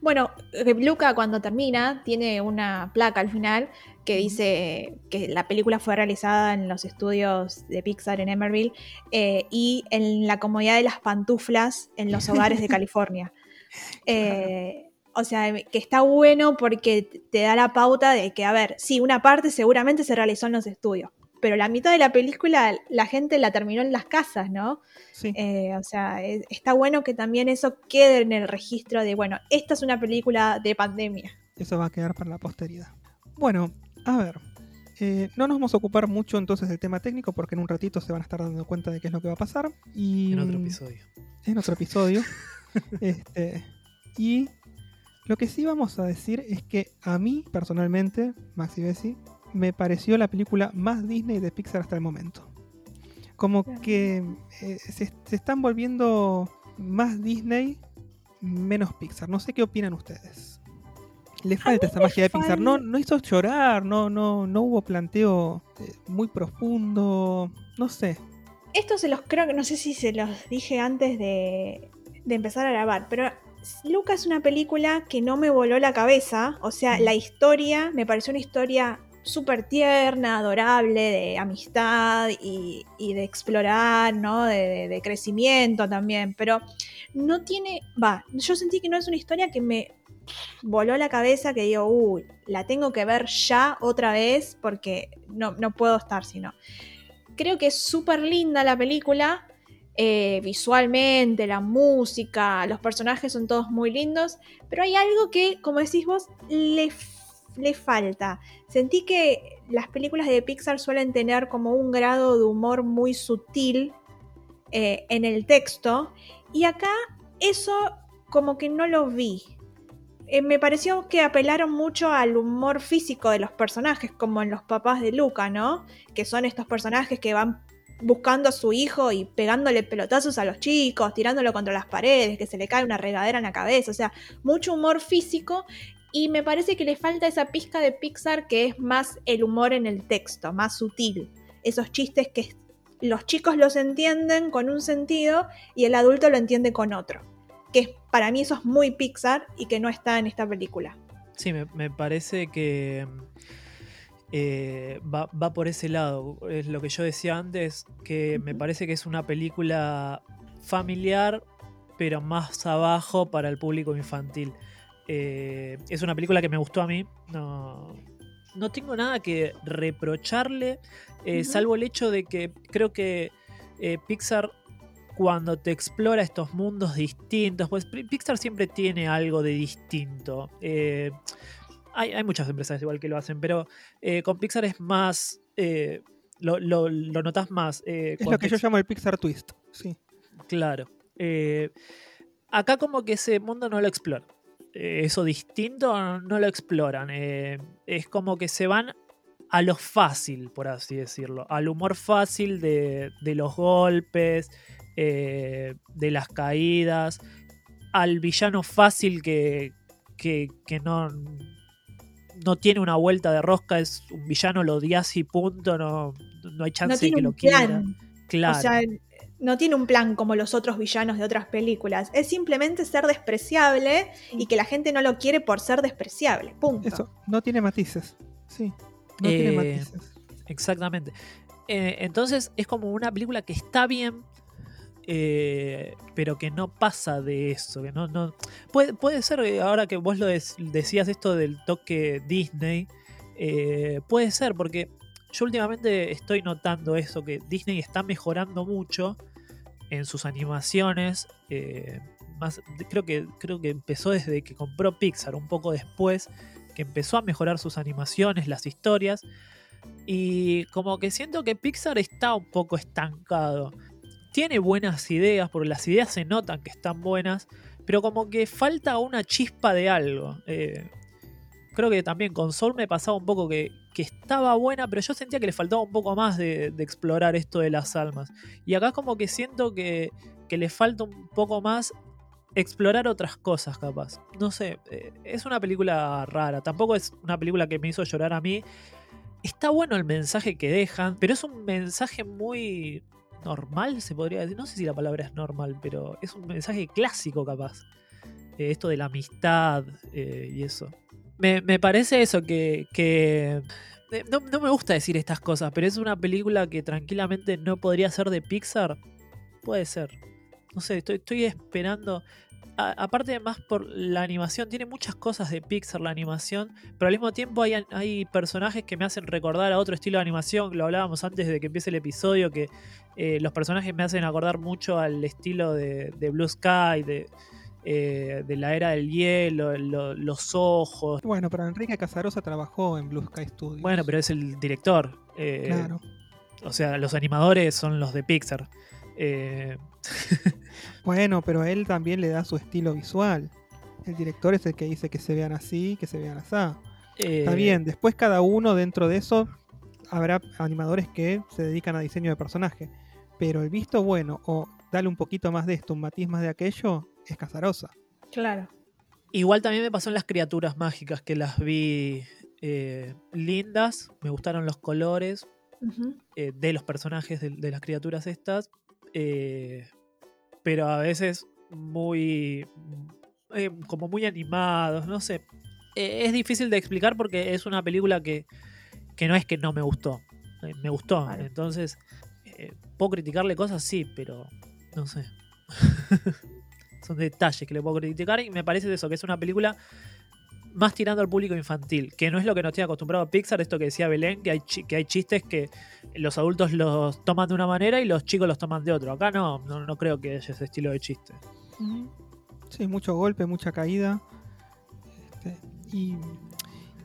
Bueno, eh, Luca cuando termina tiene una placa al final que dice que la película fue realizada en los estudios de Pixar en Emerville eh, y en la comodidad de las pantuflas en los hogares de California. Eh, o sea, que está bueno porque te da la pauta de que, a ver, sí, una parte seguramente se realizó en los estudios, pero la mitad de la película la gente la terminó en las casas, ¿no? sí, Eh, o sea, es- está bueno que también eso quede en el registro de, bueno, esta es una película de pandemia. eso va a quedar para la posteridad. Bueno, a ver, eh, no nos vamos a ocupar mucho entonces del tema técnico porque en un ratito se van a estar dando cuenta de qué es lo que va a pasar. Y En otro episodio. en otro episodio. este, y lo que sí vamos a decir es que a mí, personalmente, Maxi Bessi, me pareció la película más Disney de Pixar hasta el momento. Como que eh, se, se están volviendo más Disney, menos Pixar. No sé qué opinan ustedes. Le falta esa magia de Pixar. No, no hizo llorar, no, no, no hubo planteo eh, muy profundo. No sé. Esto se los creo que no sé si se los dije antes de, de empezar a grabar, pero Luca es una película que no me voló la cabeza. O sea, la historia me pareció una historia súper tierna, adorable, de amistad y, de explorar, ¿no? De, crecimiento también. Pero no tiene. Va, yo sentí que no es una historia que me voló la cabeza, que digo, uy, la tengo que ver ya otra vez porque no, no puedo estar sino. Creo que es súper linda la película. eh, visualmente, la música, los personajes son todos muy lindos, pero hay algo que, como decís vos, le, le falta. Sentí que las películas de Pixar suelen tener como un grado de humor muy sutil eh, en el texto, y acá eso como que no lo vi. Eh, me pareció que apelaron mucho al humor físico de los personajes, como en los papás de Luca, ¿no? Que son estos personajes que van buscando a su hijo y pegándole pelotazos a los chicos, tirándolo contra las paredes, que se le cae una regadera en la cabeza, o sea, mucho humor físico y me parece que le falta esa pizca de Pixar que es más el humor en el texto, más sutil, esos chistes que los chicos los entienden con un sentido y el adulto lo entiende con otro, que para mí eso es muy Pixar y que no está en esta película. Sí, me, me parece que eh, va, va por ese lado. Es lo que yo decía antes, que me parece que es una película familiar, pero más abajo para el público infantil. Eh, es una película que me gustó a mí. No, no tengo nada que reprocharle, eh, salvo el hecho de que creo que eh, Pixar cuando te explora estos mundos distintos, pues Pi- Pixar siempre tiene algo de distinto. Eh, hay, hay muchas empresas igual que lo hacen, pero con Pixar es más... lo, lo, lo notas más. Es lo que yo llamo el Pixar Twist. Sí. Claro. Acá como que ese mundo no lo exploran. Eh, eso distinto no lo exploran. Eh, es como que se van a lo fácil, por así decirlo. Al humor fácil de, de los golpes, eh, de las caídas. Al villano fácil que, que, que no, no tiene una vuelta de rosca. Es un villano, lo odias y punto. No, no hay chance No de que lo un quiera. plan. Claro. O sea, no tiene un plan como los otros villanos de otras películas. Es simplemente ser despreciable y que la gente no lo quiere por ser despreciable. Punto. Eso, no tiene matices. Sí. No tiene Eh, matices. Exactamente. Eh, entonces es como una película que está bien, eh, pero que no pasa de eso. Que no, no... Puede, puede ser, eh, ahora que vos lo decías esto del toque Disney, eh, puede ser, porque yo últimamente estoy notando eso, que Disney está mejorando mucho en sus animaciones. eh, creo, que, creo que empezó desde que compró Pixar, un poco después, que empezó a mejorar sus animaciones, las historias. Y como que siento que Pixar está un poco estancado. Tiene buenas ideas, porque las ideas se notan que están buenas, pero como que falta una chispa de algo. Eh, creo que también con Soul me pasaba un poco que, que estaba buena, pero yo sentía que le faltaba un poco más de, explorar esto de las almas. Y acá como que siento que, que le falta un poco más explorar otras cosas capaz. No sé, eh, es una película rara, tampoco es una película que me hizo llorar a mí. Está bueno el mensaje que dejan, pero es un mensaje muy normal, se podría decir. No sé si la palabra es normal, pero es un mensaje clásico capaz. Eh, esto de la amistad eh, y eso. Me, me parece eso, que... que eh, no, no me gusta decir estas cosas, pero es una película que tranquilamente no podría ser de Pixar. Puede ser. No sé, estoy, estoy esperando. A- aparte, más por la animación, tiene muchas cosas de Pixar la animación, pero al mismo tiempo hay, hay personajes que me hacen recordar a otro estilo de animación. Lo hablábamos antes de que empiece el episodio, que eh, los personajes me hacen acordar mucho al estilo de, de Blue Sky, de, eh, de la era del hielo, lo- los ojos. Bueno, pero Enrique Casarosa trabajó en Blue Sky Studios. Bueno, pero es el director. eh, Claro. O sea, los animadores son los de Pixar. Eh, Bueno, pero él también le da su estilo visual. El director es el que dice que se vean así, que se vean así. Está bien, después cada uno dentro de eso habrá animadores que se dedican a diseño de personaje. Pero el visto bueno o darle un poquito más de esto, un matiz más de aquello, es Casarosa. Claro. Igual también me pasó en las criaturas mágicas que las vi eh, lindas, me gustaron los colores eh, de los personajes de, de las criaturas estas, eh, pero a veces muy eh, como muy animados, no sé. Eh, es difícil de explicar porque es una película que, que no es que no me gustó, eh, me gustó, entonces eh, puedo criticarle cosas, sí, pero no sé. Son detalles que le puedo criticar y me parece eso, que es una película más tirando al público infantil, que no es lo que nos tiene acostumbrado a Pixar, esto que decía Belén, que hay, que hay chistes que los adultos los toman de una manera y los chicos los toman de otro. Acá no, no, no creo que haya ese estilo de chiste. Sí, mucho golpe, mucha caída. Este, y,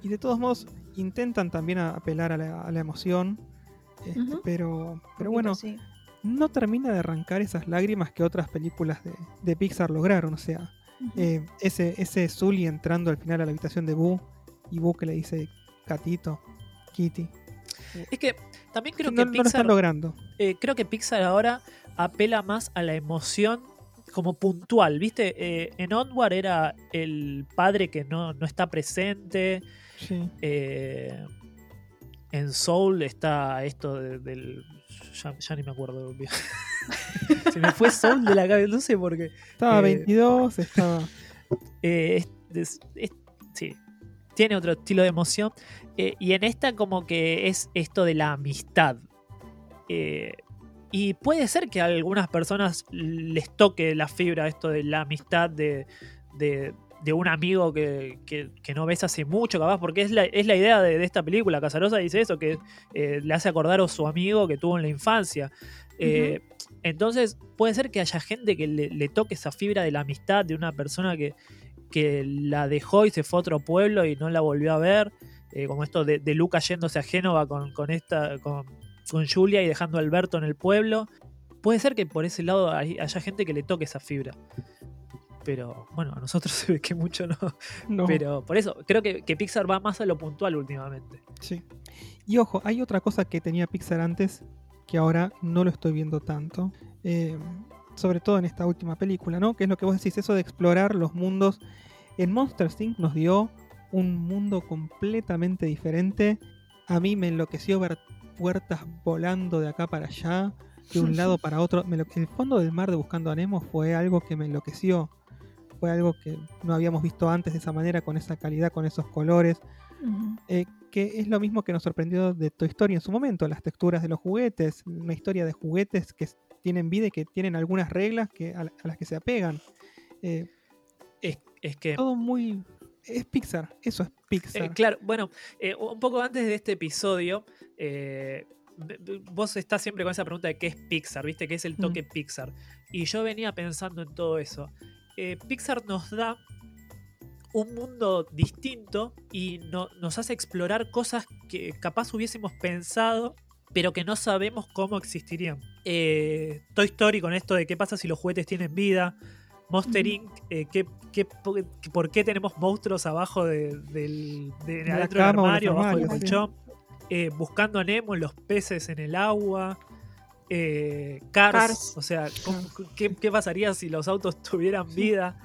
y de todos modos intentan también apelar a la, a la emoción. este, pero, pero bueno, sí. No termina de arrancar esas lágrimas que otras películas de, de Pixar lograron. O sea, eh, ese, ese Zully entrando al final a la habitación de Boo y Boo que le dice Catito, Kitty. Es que también creo no, que no lo Pixar están logrando. eh, creo que Pixar ahora apela más a la emoción como puntual, ¿viste? Eh, en Onward era el padre que no, no está presente. Sí. eh, en Soul está esto de- del. Ya, ya ni me acuerdo. Se me fue Soul de la cabeza, no sé por qué. Estaba Eh, 22, estaba. Eh, es- es- es- sí, tiene otro estilo de emoción. Eh, y en esta como que es esto de la amistad. Eh, y puede ser que a algunas personas les toque la fibra esto de la amistad de, de- de un amigo que, que- que no ves hace mucho, capaz, porque es la, es la idea de, de esta película. Casarosa dice eso, que eh, le hace acordar a su amigo que tuvo en la infancia. Eh, Entonces, puede ser que haya gente que le, le toque esa fibra de la amistad de una persona que, que la dejó y se fue a otro pueblo y no la volvió a ver. eh, como esto de, de Luca yéndose a Génova con, con esta. con con Julia y dejando a Alberto en el pueblo. Puede ser que por ese lado haya gente que le toque esa fibra. Pero bueno, a nosotros se ve que mucho no. No. Pero por eso, creo que, que Pixar va más a lo puntual últimamente. Sí. Y ojo, hay otra cosa que tenía Pixar antes que ahora no lo estoy viendo tanto. eh, sobre todo en esta última película, ¿no? Que es lo que vos decís, eso de explorar los mundos. En Monster Inc. nos dio un mundo completamente diferente. A mí me enloqueció ver puertas volando de acá para allá, de un lado para otro. El fondo del mar de Buscando a Nemo fue algo que me enloqueció. Fue algo que no habíamos visto antes de esa manera, con esa calidad, con esos colores eh, que es lo mismo que nos sorprendió de Toy Story en su momento, las texturas de los juguetes, una historia de juguetes que tienen vida y que tienen algunas reglas que, a, la- a las que se apegan. Eh, Es, es que. todo muy... Es Pixar, eso es Pixar. Eh, claro, bueno, eh, un poco antes de este episodio, eh, vos estás siempre con esa pregunta de qué es Pixar, ¿viste? ¿Qué es el toque Pixar? Y yo venía pensando en todo eso. Eh, Pixar nos da un mundo distinto y no- nos hace explorar cosas que capaz hubiésemos pensado, pero que no sabemos cómo existirían. Eh, Toy Story con esto de qué pasa si los juguetes tienen vida. Monster. Inc. eh, ¿qué, qué, po- ¿Por qué tenemos monstruos abajo de- del, de, adentro cama armario, abajo del colchón? Eh, buscando a Nemo, los peces en el agua. Eh, Cars, Cars. o sea, ¿cómo- ¿qué, qué pasaría si los autos tuvieran vida?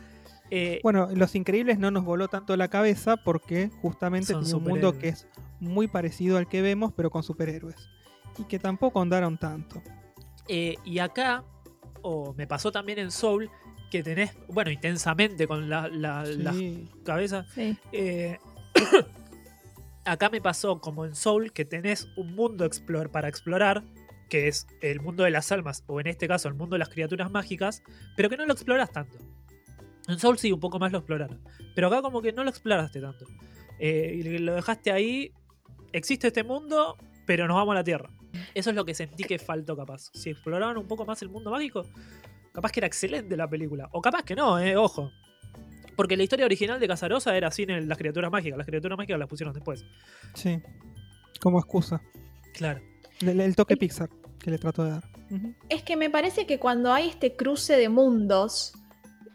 Eh, Bueno, Los Increíbles no nos voló tanto la cabeza porque justamente tiene un mundo que es muy parecido al que vemos, pero con superhéroes. Y que tampoco andaron tanto. Eh, y acá, o me pasó también en Soul, que tenés, bueno, intensamente con la, la, la Sí. cabeza. Sí. eh, acá me pasó como en Soul, que tenés un mundo explor para explorar, que es el mundo de las almas, o en este caso el mundo de las criaturas mágicas, pero que no lo exploras tanto. En Soul sí, un poco más lo exploraron. Pero acá como que no lo exploraste tanto. Eh, y lo dejaste ahí. Existe este mundo, pero nos vamos a la Tierra. Eso es lo que sentí que faltó capaz. Si exploraban un poco más el mundo mágico, capaz que era excelente la película. O capaz que no, eh, ojo. Porque la historia original de Casarosa era sin el- las criaturas mágicas. Las criaturas mágicas las pusieron después. Sí. Como excusa. Claro. El, el toque Pixar que le trato de dar. Es que me parece que cuando hay este cruce de mundos,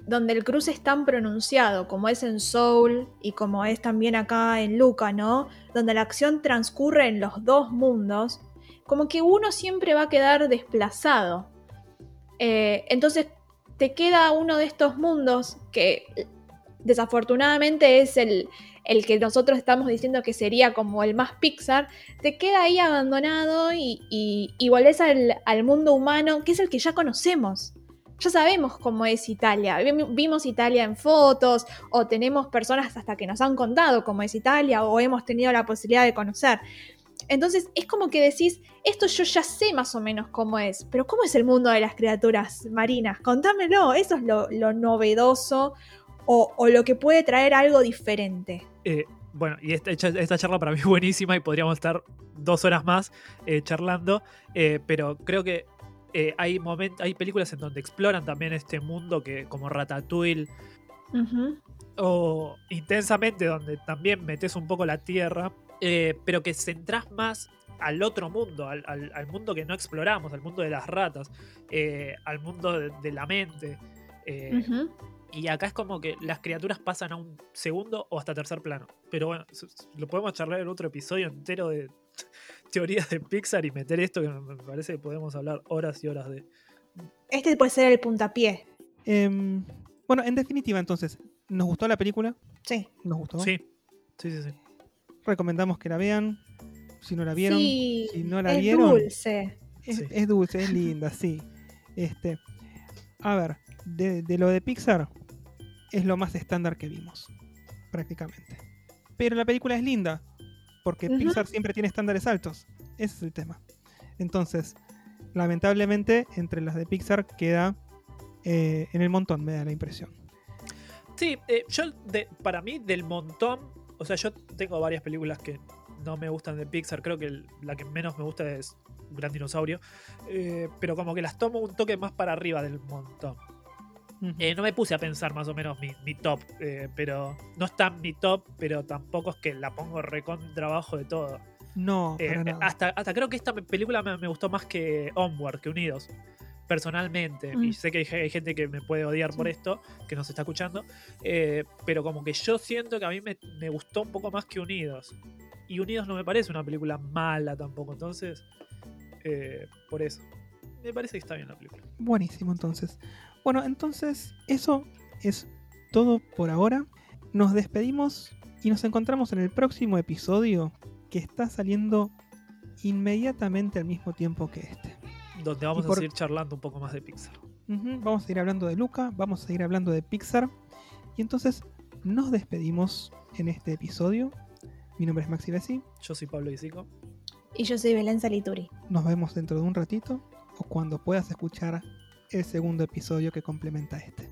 donde el cruce es tan pronunciado como es en Soul y como es también acá en Luca, ¿no? Donde la acción transcurre en los dos mundos, como que uno siempre va a quedar desplazado. Eh, entonces te queda uno de estos mundos que desafortunadamente es el, el que nosotros estamos diciendo que sería como el más Pixar, te queda ahí abandonado y, y, y volvés al, al mundo humano, que es el que ya conocemos. Ya sabemos cómo es Italia. Vim- Vimos Italia en fotos, o tenemos personas hasta que nos han contado cómo es Italia, o hemos tenido la posibilidad de conocer. Entonces es como que decís, esto yo ya sé más o menos cómo es, pero ¿cómo es el mundo de las criaturas marinas? Contámelo, eso es lo, lo novedoso o, o lo que puede traer algo diferente. Eh, bueno, y esta, esta charla para mí es buenísima y podríamos estar dos horas más eh, charlando, eh, pero creo que eh, hay, moment- hay películas en donde exploran también este mundo que como Ratatouille o intensamente donde también metes un poco la tierra, eh, pero que centrás más al otro mundo, al, al- al mundo que no exploramos, al mundo de las ratas, eh, al mundo de, de la mente. eh, Ujú. Y acá es como que las criaturas pasan a un segundo o hasta tercer plano. Pero bueno, lo podemos charlar en otro episodio entero de teorías de Pixar y meter esto que me parece que podemos hablar horas y horas de... Este puede ser el puntapié. Em, bueno, en definitiva, entonces, ¿nos gustó la película? Sí. ¿Nos gustó? Sí, sí, sí. sí. Recomendamos que la vean. Si no la vieron, sí, si no la es vieron, dulce. Es, Sí. es dulce, es linda, sí. Este, a ver, de, de lo de Pixar es lo más estándar que vimos, prácticamente. Pero la película es linda, porque. Pixar siempre tiene estándares altos. Ese es el tema. Entonces, lamentablemente, entre las de Pixar queda eh, en el montón, me da la impresión. Sí, eh, yo, de- para mí, del montón, o sea, yo tengo varias películas que no me gustan de Pixar, creo que el- la que menos me gusta es Gran Dinosaurio, eh, pero como que las tomo un toque más para arriba del montón. Eh, no me puse a pensar más o menos mi, mi top, eh, pero no está en mi top, pero tampoco es que la pongo recontra abajo de todo. No, Eh, para nada. hasta, hasta creo que esta película me, me gustó más que Onward, que Unidos. Personalmente. Mm. Y sé que hay, hay gente que me puede odiar por esto, que nos está escuchando. pero como que yo siento que a mí me, me gustó un poco más que Unidos. Y Unidos no me parece una película mala tampoco. Entonces, por eso. Me parece que está bien la película. Buenísimo, entonces. Bueno, entonces eso es todo por ahora. Nos despedimos y nos encontramos en el próximo episodio que está saliendo inmediatamente al mismo tiempo que este. Donde vamos por- a seguir charlando un poco más de Pixar. Vamos a seguir hablando de Luca, vamos a seguir hablando de Pixar. Y entonces nos despedimos en este episodio. Mi nombre es Maxi Bessi. Yo soy Pablo Isico. Y yo soy Belén Salituri. Nos vemos dentro de un ratito o cuando puedas escuchar el segundo episodio que complementa este.